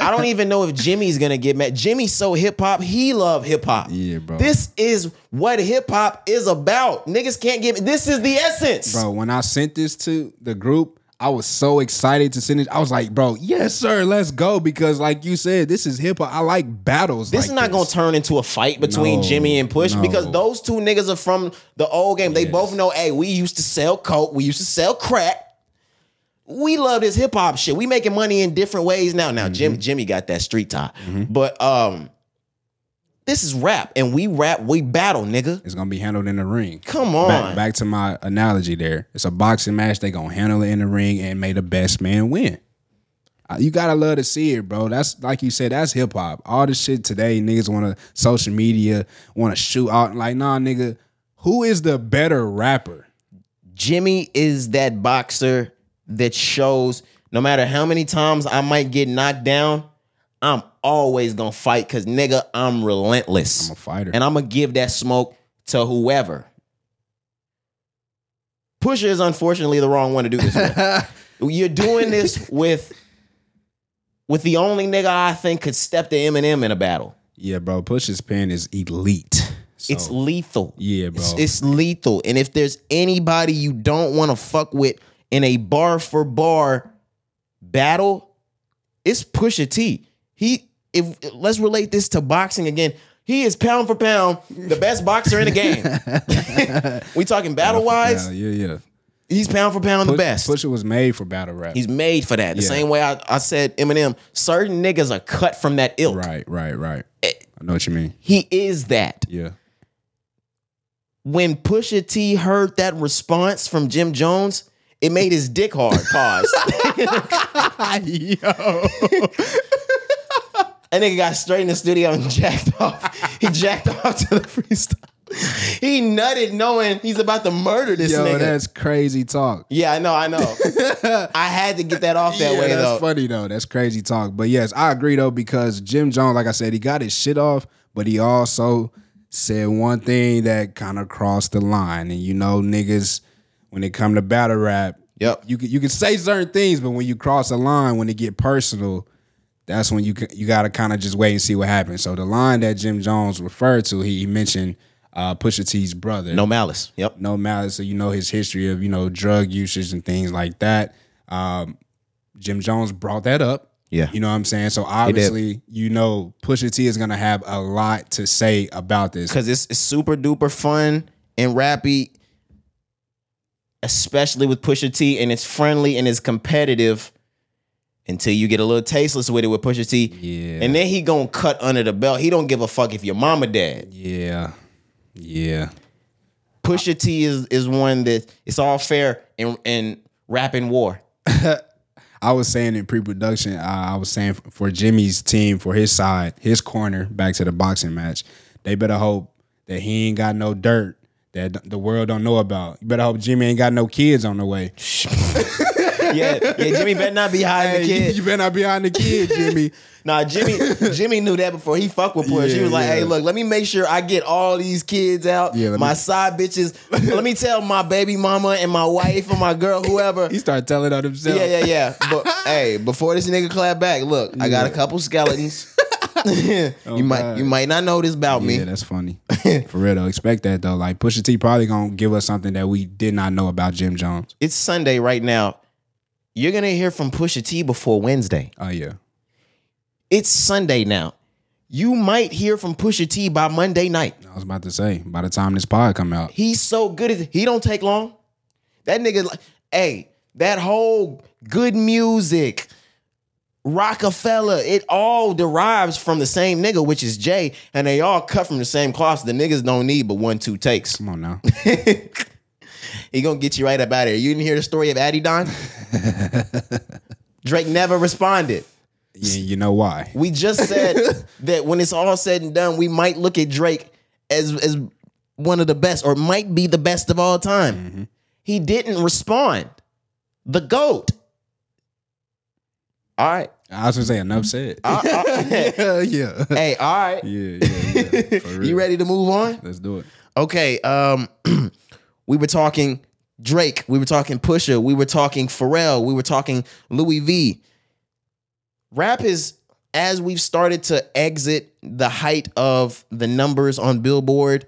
I don't even know if Jimmy's gonna get mad. Jimmy's so hip hop, he love hip hop. Yeah, bro. This is what hip hop is about. Niggas can't get this is the essence. Bro, when I sent this to the group, I was so excited to send it. I was like, bro, yes, sir, let's go. Because, like you said, this is hip hop. I like battles. This like is not gonna turn into a fight between No, Jimmy and Push no. because those two niggas are from the old game. They Yes. both know, hey, we used to sell coke, we used to sell crack. We love this hip hop shit. We making money in different ways now. Now, Mm-hmm. Jimmy, Jimmy got that street tie, but um, this is rap, and we rap, we battle, nigga. It's gonna be handled in the ring. Come on, Back, back to my analogy there. It's a boxing match. They gonna handle it in the ring and may the best man win. Uh, You gotta love to see it, bro. That's like you said. That's hip hop. All this shit today, niggas want to social media, want to shoot out. Like, nah, nigga. Who is the better rapper? Jimmy is that boxer that shows no matter how many times I might get knocked down, I'm always gonna fight because nigga, I'm relentless. I'm a fighter. and I'm gonna give that smoke to whoever. Pusha is unfortunately the wrong one to do this with. You're doing this with with the only nigga I think could step to Eminem in a battle. yeah, bro. Push's pen is elite. So, It's lethal. Yeah, bro. It's, it's lethal. And if there's anybody you don't want to fuck with in a bar for bar battle, it's Pusha T. He if let's relate this to boxing again. He is pound for pound the best boxer in the game. we talking battle wise, yeah, yeah. he's pound for pound the Push- best. Pusha was made for battle rap. He's made for that. The Yeah. same way I, I said Eminem, certain niggas are cut from that ilk. right, right, right. Eh. I know what you mean. He is that. Yeah. when Pusha T heard that response from Jim Jones, it made his dick hard. Pause. Yo. That nigga got straight in the studio and jacked off. He jacked off to the freestyle. He nutted knowing he's about to murder this Yo, nigga. that's crazy talk. yeah, I know, I know. I had to get that off that yeah, way that's though. funny though. That's crazy talk. But yes, I agree though because Jim Jones, like I said, he got his shit off, but he also said one thing that kind of crossed the line. And you know, niggas, when it come to battle rap, Yep. you can you can say certain things, but when you cross a line, when it get personal, that's when you you got to kind of just wait and see what happens. So the line that Jim Jones referred to, he, he mentioned uh, Pusha T's brother, No malice. Yep. no malice. So you know his history of you know drug usage and things like that. Um, Jim Jones brought that up. Yeah. You know what I'm saying? So obviously, you know, Pusha T is gonna have a lot to say about this. Cause it's, it's super duper fun and rappy, especially with Pusha T, and it's friendly and it's competitive until you get a little tasteless with it with Pusha T. Yeah. And then he gonna cut under the belt. He don't give a fuck if your mama dead. Yeah. Yeah. Pusha T is is one that it's all fair in in rap and war. I was saying in pre-production, uh, I was saying for Jimmy's team, for his side, his corner, back to the boxing match, they better hope that he ain't got no dirt that the world don't know about. You better hope Jimmy ain't got no kids on the way. yeah, yeah. Jimmy better not be hiding the Hey, kid. you better not be on the kid, Jimmy. Nah, Jimmy. Jimmy knew that before he fucked with Push. he was like, yeah. "Hey, look, let me make sure I get all these kids out. Yeah, my me- side bitches. let me tell my baby mama and my wife and my girl, whoever. He started telling on himself. Yeah, yeah, yeah. But hey, before this nigga clap back, look, I got a couple skeletons. you might God. you might not know this about me. Oh, Yeah, that's funny. For real though, expect that though. Like Pusha T probably gonna give us something that we did not know about Jim Jones. It's Sunday right now. You're gonna hear from Pusha T before Wednesday. Oh yeah, It's Sunday now. You might hear from Pusha T by Monday night. I was about to say. By the time this pod come out, He's so good at he don't take long. That nigga, like, hey, that whole good music, Rockefeller, it all derives from the same nigga, which is Jay, and they all cut from the same cloth. The niggas don't need but one, two takes. come on now. he gonna get you right up out of here. You didn't hear the story of Addy Don? Drake never responded. yeah, you know why? We just said that when it's all said and done, we might look at Drake as as one of the best, or might be the best of all time. Mm-hmm. He didn't respond. The goat. All right. I was gonna say enough said. Uh, uh, yeah, yeah, hey, all right. yeah, yeah, yeah. You ready to move on? Let's do it. Okay. Um, we were talking Drake. We were talking Pusha. We were talking Pharrell. We were talking Louis V. Rap is as we've started to exit the height of the numbers on Billboard.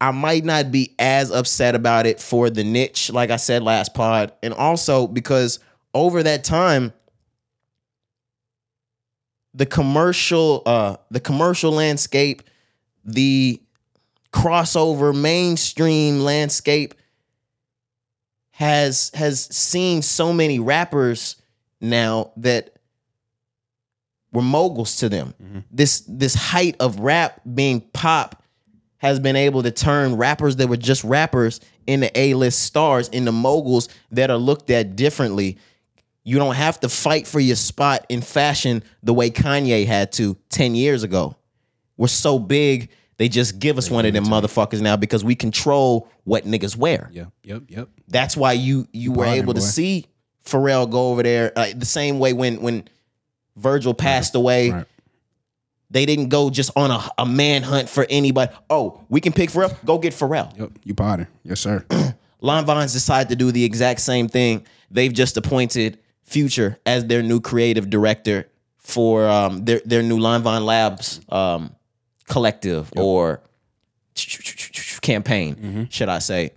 I might not be as upset about it for the niche, like I said last pod, and also because over that time, the commercial, uh, the commercial landscape, the crossover mainstream landscape has has seen so many rappers now that were moguls to them. This this height of rap being pop has been able to turn rappers that were just rappers into A-list stars, into moguls that are looked at differently. You don't have to fight for your spot in fashion the way Kanye had to 10 years ago. We're so big, they just give us one of them motherfuckers now because we control what niggas wear. Yep, yep, yep. That's why you you were able to see Pharrell go over there uh, the same way when when Virgil passed away. Right. They didn't go just on a, a manhunt for anybody. Oh, we can pick Pharrell. Go get Pharrell. Yep, you Potter. Yes, sir. Lanvin's decided to do the exact same thing. They've just appointed Future as their new creative director for um, their their new Lanvin Labs um, collective or campaign, should I say?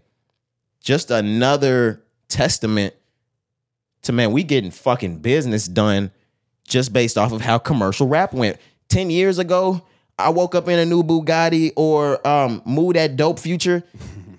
Just another testament to man, we getting fucking business done just based off of how commercial rap went. Ten years ago, I woke up in a new Bugatti or um, moved that dope future.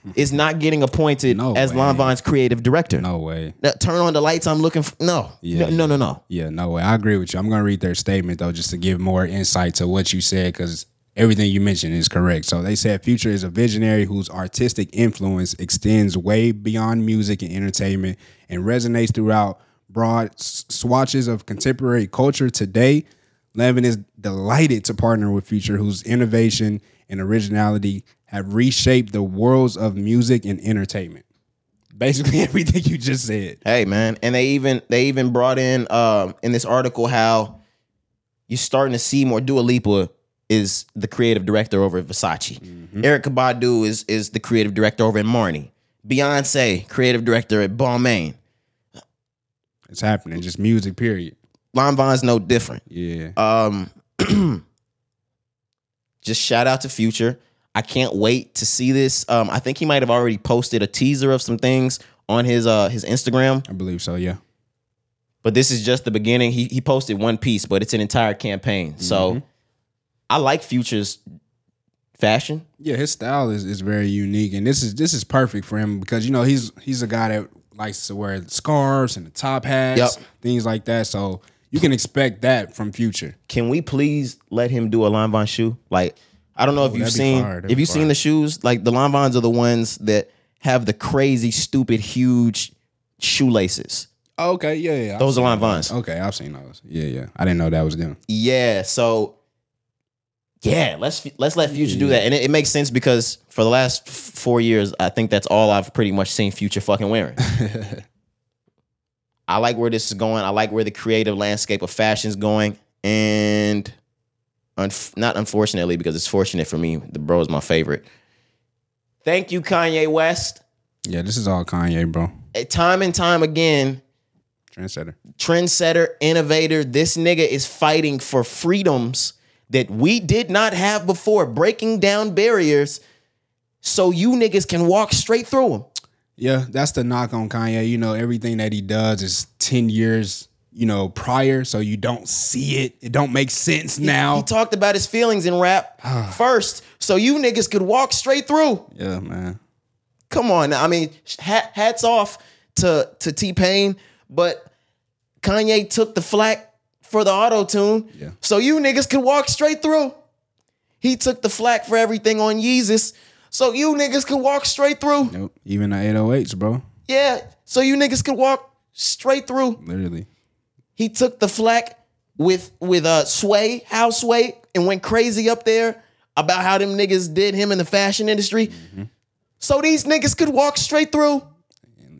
Mm-hmm. is not getting appointed No as way. Lanvin's creative director. No way. Now, turn on the lights. I'm looking for no, Yeah, no, no, no, no. Yeah, no way. I agree with you. I'm gonna read their statement though, just to give more insight to what you said, because everything you mentioned is correct. So they said Future is a visionary whose artistic influence extends way beyond music and entertainment and resonates throughout broad swatches of contemporary culture today. Lanvin is delighted to partner with Future, whose innovation and originality have reshaped the worlds of music and entertainment. Basically, everything you just said. Hey man, and they even they even brought in um in this article how you're starting to see more. Dua Lipa is the creative director over at Versace. Erykah Badu is is the creative director over at Marni. Beyonce, creative director at Balmain. It's happening. Just music, period. Lanvin's no different. Yeah. Um, just shout out to Future. I can't wait to see this. Um, I think he might have already posted a teaser of some things on his uh his Instagram, I believe so. Yeah. but this is just the beginning. He he posted one piece, but it's an entire campaign. So I like Future's fashion. Yeah, his style is, is very unique, and this is this is perfect for him because you know he's he's a guy that likes to wear scarves and the top hats, Yep. things like that. So you can expect that from Future. Can we please let him do a Lanvin shoe? Like, I don't know if oh, you've seen if you've seen the shoes. Like the Lanvins are the ones that have the crazy, stupid, huge shoelaces. Oh, okay, yeah, yeah. I've Those are seen Lon Okay, I've seen those. Yeah, yeah. I didn't know that was them. Yeah, so yeah, let's let's let Future do that, and it, it makes sense because for the last four years, I think that's all I've pretty much seen Future fucking wearing. I like where this is going. I like where the creative landscape of fashion is going. And unf- not unfortunately, because it's fortunate for me, the bro is my favorite. Thank you, Kanye West. Yeah, this is all Kanye, bro. Eh, Time and time again, Trendsetter. trendsetter, innovator. This nigga is fighting for freedoms that we did not have before, breaking down barriers so you niggas can walk straight through them. Yeah, that's the knock on Kanye. You know, everything that he does is 10 years, you know, prior, so you don't see it. It don't make sense now. He talked about his feelings in rap first, so you niggas could walk straight through. yeah, man. Come on, I mean, hat, hats off to to T-Pain, but Kanye took the flack for the auto tune, Yeah. so you niggas could walk straight through. He took the flack for everything on Yeezus, so you niggas could walk straight through. Nope. Even the 808s, bro. Yeah, so you niggas could walk straight through. Literally. He took the flack with with uh Sway, House Sway, and went crazy up there about how them niggas did him in the fashion industry. So these niggas could walk straight through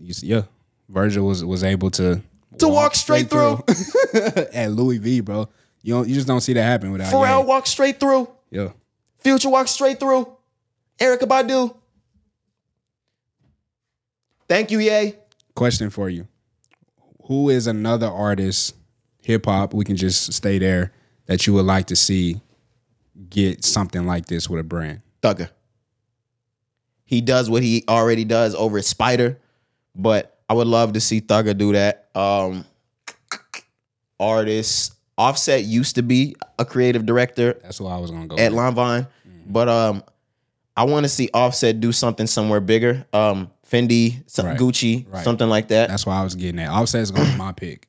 You see, yeah. Virgil was was able to to walk, straight, through. at Louis V, bro. You don't you just don't see that happen without Pharrell Ye. walked straight through. Yeah. Future walked straight through. Erykah Badu. Thank you, Ye. Question for you. Who is another artist, hip hop, we can just stay there, that you would like to see get something like this with a brand? Thugger. He does what he already does over at Spider, but I would love to see Thugger do that. Um artists. Offset used to be a creative director That's what I was gonna go. at with. Limevine, but um I want to see Offset do something somewhere bigger. Um Fendi, some, Right. Gucci, Right. something like that. That's why I was getting at. Offset's gonna be my pick.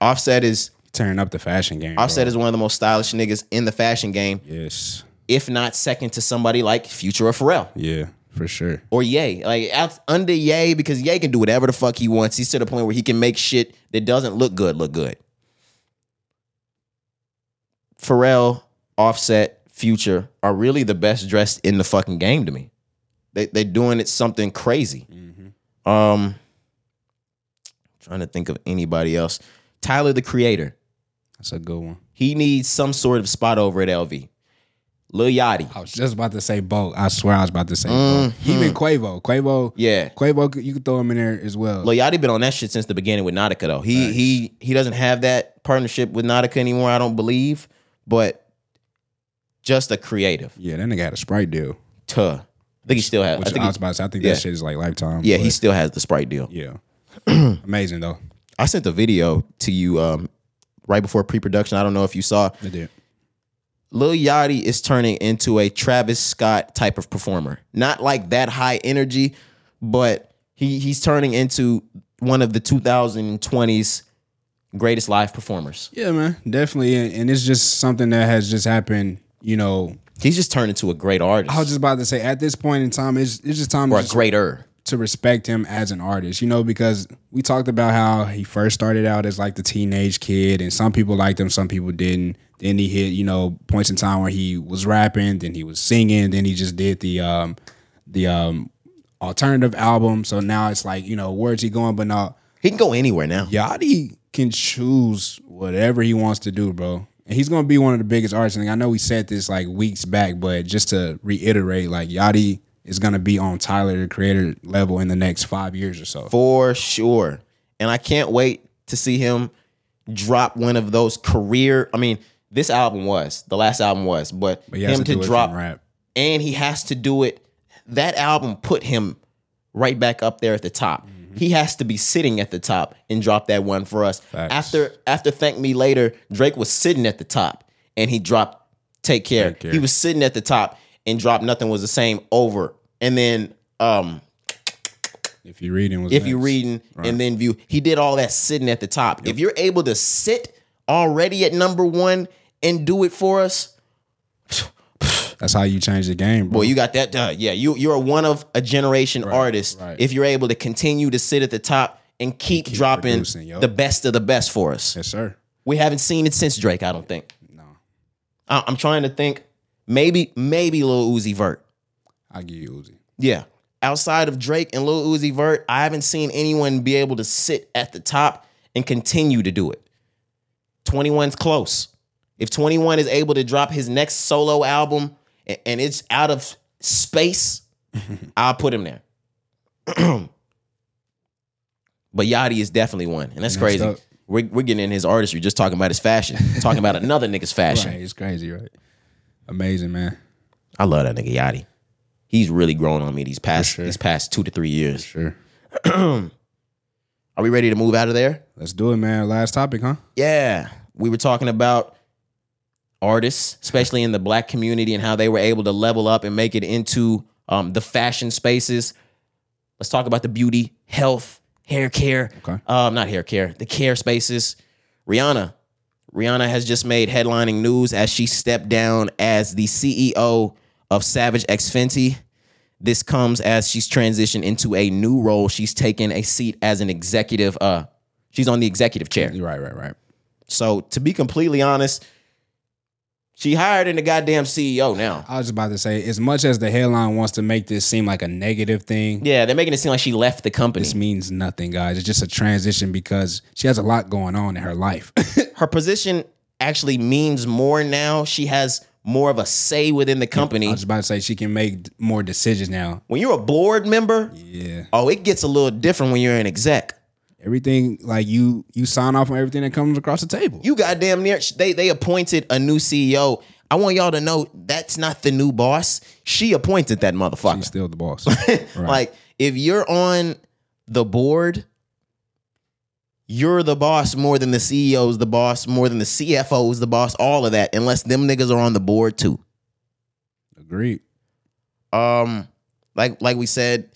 Offset is Turning up the fashion game. Offset bro. is one of the most stylish niggas in the fashion game, Yes. if not second to somebody like Future or Pharrell. Yeah, for sure. or Ye. Like under Ye, because Ye can do whatever the fuck he wants. He's to the point where he can make shit that doesn't look good look good. Pharrell, Offset, Future are really the best dressed in the fucking game to me. They they're doing it something crazy. Um, trying to think of anybody else. Tyler the Creator. That's a good one. He needs some sort of spot over at LV. Lil Yachty. I was just about to say Bo. I swear I was about to say Bo. Even Quavo. Quavo. Yeah. Quavo, you could throw him in there as well. Lil Yachty been on that shit since the beginning with Nautica though. He he he doesn't have that partnership with Nautica anymore. I don't believe, but just a creative. yeah, that nigga had a Sprite deal. Tuh. I think he still has. Which I think I was about to say, I think yeah. that shit is like lifetime. yeah, but he still has the Sprite deal. yeah. Amazing though. I sent the video to you um, right before pre-production. I don't know if you saw. They did. Lil Yachty is turning into a Travis Scott type of performer. Not like that high energy, but he he's turning into one of the 2020s greatest live performers. Yeah, man. Definitely. And, and it's just something that has just happened, you know. He's just turned into a great artist. I was just about to say at this point in time, it's it's just time or to a just- greater. to respect him as an artist, you know, because we talked about how he first started out as like the teenage kid, and some people liked him, some people didn't. Then he hit, you know, points in time where he was rapping, then he was singing, then he just did the um the um alternative album. So now it's like, you know, where's he going? But now He can go anywhere now. Yachty can choose whatever he wants to do, bro. And he's gonna be one of the biggest artists. And I know we said this like weeks back, but just to reiterate, like Yachty is gonna be on Tyler the Creator level in the next five years or so. For sure. And I can't wait to see him drop one of those career. I mean, this album was, the last album was, but, But him to, to, drop and he has to do it. That album put him right back up there at the top. Mm-hmm. He has to be sitting at the top and drop that one for us. Facts. After after Thank Me Later, Drake was sitting at the top and he dropped Take Care. Take Care. He was sitting at the top and dropped Nothing Was the Same over. And then um If you're reading, was if you're next. reading and then view, he did all that sitting at the top. If you're able to sit already at number one and do it for us, that's how you change the game, bro. Boy, you got that. done. yeah, you you're one of a generation artist. right. If you're able to continue to sit at the top and keep, dropping the best of the best for us. yes, sir. We haven't seen it since Drake. I don't think. No, I, I'm trying to think. Maybe maybe Lil Uzi Vert. I'll give you Uzi. Yeah. Outside of Drake and Lil Uzi Vert, I haven't seen anyone be able to sit at the top and continue to do it. 21's close. If 21 is able to drop his next solo album and it's out of space, I'll put him there. but Yachty is definitely one, and that's Next crazy. up. We're, we're getting in his artistry, just talking about his fashion, talking about another nigga's fashion. Right, it's crazy, right? Amazing, man. I love that nigga Yachty. He's really grown on me these past sure. these past two to three years. Sure. Are we ready to move out of there? Let's do it, man. Last topic, huh? Yeah, we were talking about artists, especially in the black community, and how they were able to level up and make it into um, the fashion spaces. Let's talk about the beauty, health, hair care. Okay. Um, not hair care, the care spaces. Rihanna. Rihanna has just made headlining news as she stepped down as the CEO of Savage X Fenty. This comes as she's transitioned into a new role. She's taken a seat as an executive. Uh, she's on the executive chair. Right, right, right. So to be completely honest, she hired in the goddamn CEO now. I was just about to say, as much as the headline wants to make this seem like a negative thing, Yeah, they're making it seem like she left the company. this means nothing, guys. It's just a transition because she has a lot going on in her life. Her position actually means more now. She has more of a say within the company. I company. was about to say she can make more decisions now. When you're a board member, Yeah. oh, it gets a little different when you're an exec. Everything like you you sign off on everything that comes across the table. You goddamn near they they appointed a new CEO. I want y'all to know that's not the new boss. She appointed that motherfucker. She's still the boss. Right. Like if you're on the board, you're the boss more than the CEO's the boss, more than the CFO's the boss, all of that, unless them niggas are on the board too. Agreed. Um, like like we said,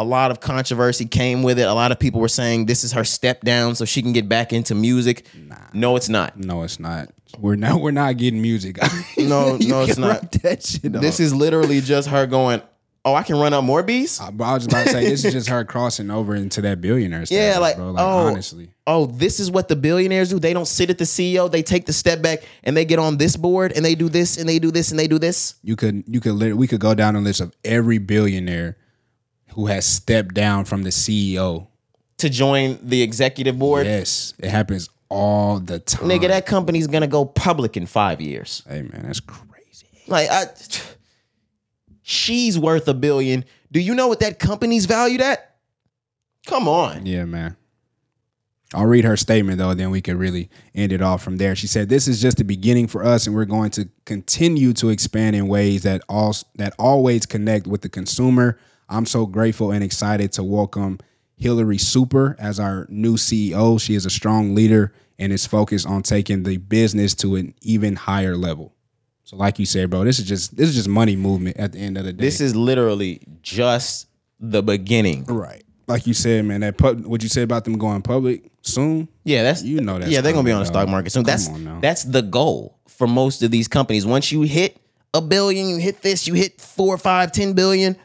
a lot of controversy came with it. A lot of people were saying this is her step down so she can get back into music. No, it's not. No, it's not. We're not we're not getting music. No, no, it's not. This is literally just her going, Oh, I can run up more bees? But I was about to say this is just her crossing over into that billionaire status, Yeah, like, bro. Like oh. honestly. oh, this is what the billionaires do. They don't sit at the CEO. They take the step back and they get on this board and they do this and they do this and they do this. You could you could we could go down a list of every billionaire who has stepped down from the CEO. To join the executive board, Yes, it happens all the time. nigga, that company's gonna go public in five years. hey man, that's crazy. Like, I, she's worth a billion. Do you know what that company's valued at? Come on. Yeah, man. I'll read her statement though, then we can really end it off from there. She said, "This is just the beginning for us, and we're going to continue to expand in ways that all that always connect with the consumer. I'm so grateful and excited to welcome Hillary Super as our new CEO. She is a strong leader and is focused on taking the business to an even higher level. So, like you said, bro, this is just this is just money movement at the end of the day. This is literally just the beginning. right, like you said, man. That pub, what you said about them going public soon. Yeah, that's You know that. yeah, they're gonna be on the stock market soon. Come That's that's the goal for most of these companies. Once you hit a billion, you hit this, you hit four, five, ten billion.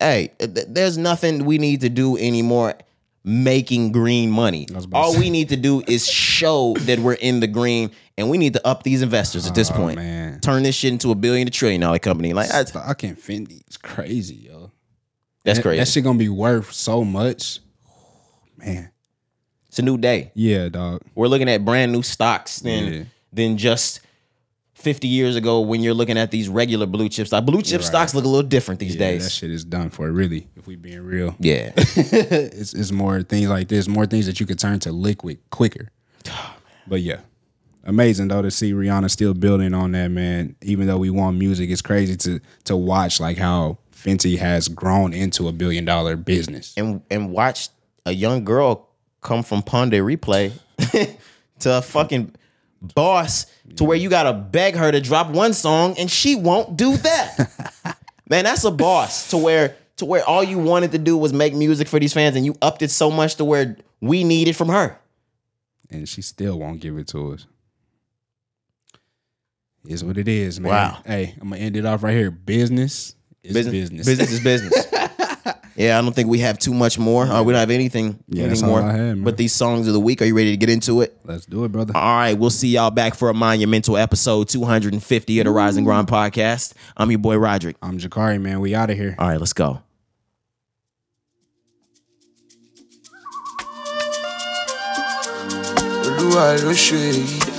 Hey, th- there's nothing we need to do anymore making green money. was about to All we need to do is show that we're in the green, and we need to up these investors at this oh, point. Oh, man. Turn this shit into a billion to trillion dollar company. Like I, I Fendi. It's crazy, yo. that's That- crazy. That shit gonna be worth so much. Man. it's a new day. Yeah, dog. We're looking at brand new stocks than Yeah. than just 50 years ago when you're looking at these regular blue chips. Like blue chip Right. stocks look a little different these Yeah, that shit is done for really, if we being real. Yeah. it's, it's more things like this, more things that you could turn to liquid quicker. Oh, but yeah. Amazing though to see Rihanna still building on that, man. Even though we want music, it's crazy to to watch like how Fenty has grown into a billion dollar business. and and watch a young girl come from Pon de Replay to a fucking boss to where you gotta beg her to drop one song and she won't do that. Man, that's a boss to where to where all you wanted to do was make music for these fans and you upped it so much to where we need it from her. and she still won't give it to us. Is what it is, man. Wow. Hey, I'm gonna end it off right here. Business is business. Business is business. yeah, I don't think we have too much more. Uh, we don't have anything, Yeah, anything that's all more. I had, man. but these songs of the week, are you ready to get into it? Let's do it, brother. All right, we'll see y'all back for a monumental episode 250 of the Rise and Grind podcast. I'm your boy Roderick. I'm Jakari, man. We out of here. All right, let's go. olúwa ló ṣe èyí.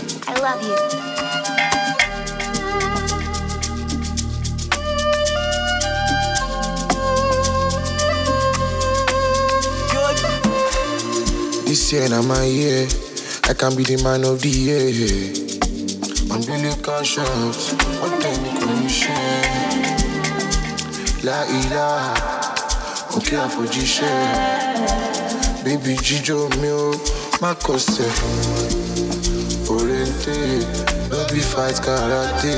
This year na my year. I can be the man of the year. I'm really out. What time you can share? La ilaha. Okay, I for share. Baby Jijo mi o, má kọsẹ̀. Oriente, no be fight karate.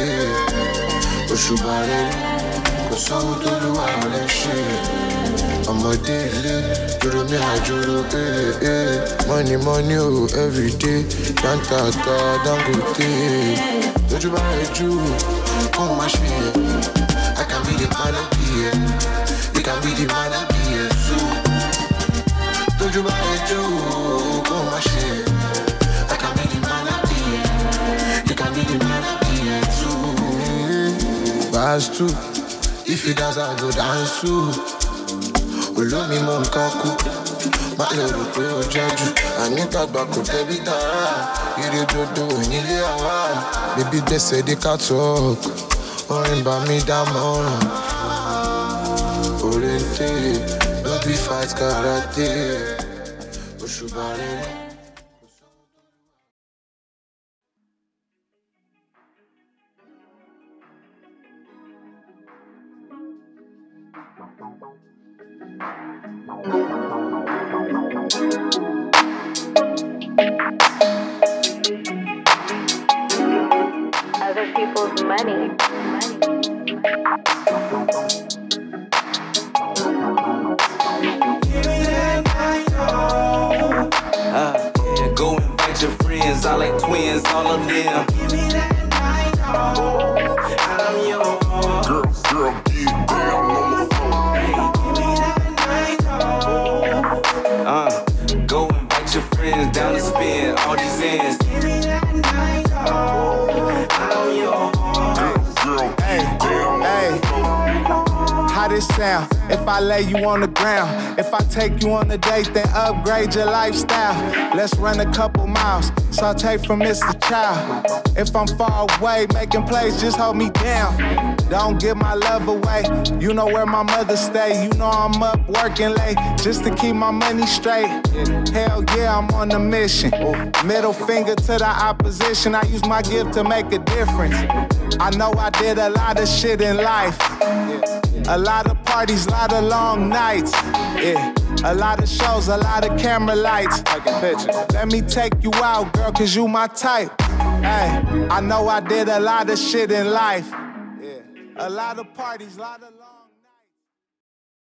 Òṣùbà rẹ̀ kò sóhun tó lù wà lẹ́sẹ̀. Ọmọdé ilé dúró mi àjòrò ee ee money money oh, o everyday dáńtàtà dangote. Lójú bá rẹ jù kó má ṣe. Yẹ i can be the man of the year. You can be the man of the year too lójú bá rẹ jù kó má ṣe. Yẹ i can be the man of the year. You can be the man of the year too. Verse two, if you dance I go dance too. Olómi mọ nǹkan kú. Má lè rò pé ó jájú àníkàgbà kò tẹ́bí tààrà ire dodo nílé àwa. Bíbí gbèsè dé ká talk. Orin bá mi dámọ̀ràn òrèǹtè no be fight karate. Òṣùbà rere. Sound? If I lay you on the ground, if I take you on a date, then upgrade your lifestyle. Let's run a couple miles, saute from Mr. Child. If I'm far away, making plays, just hold me down. Don't give my love away. You know where my mother stay. You know I'm up working late just to keep my money straight. Hell yeah, I'm on a mission. Middle finger to the opposition. I use my gift to make a difference. I know I did a lot of shit in life. A lot of parties, a lot of long nights. Yeah. A lot of shows, a lot of camera lights. Pictures. Let me take you out, girl, cause you my type. Hey, I know I did a lot of shit in life. Yeah. A lot of parties, a lot of long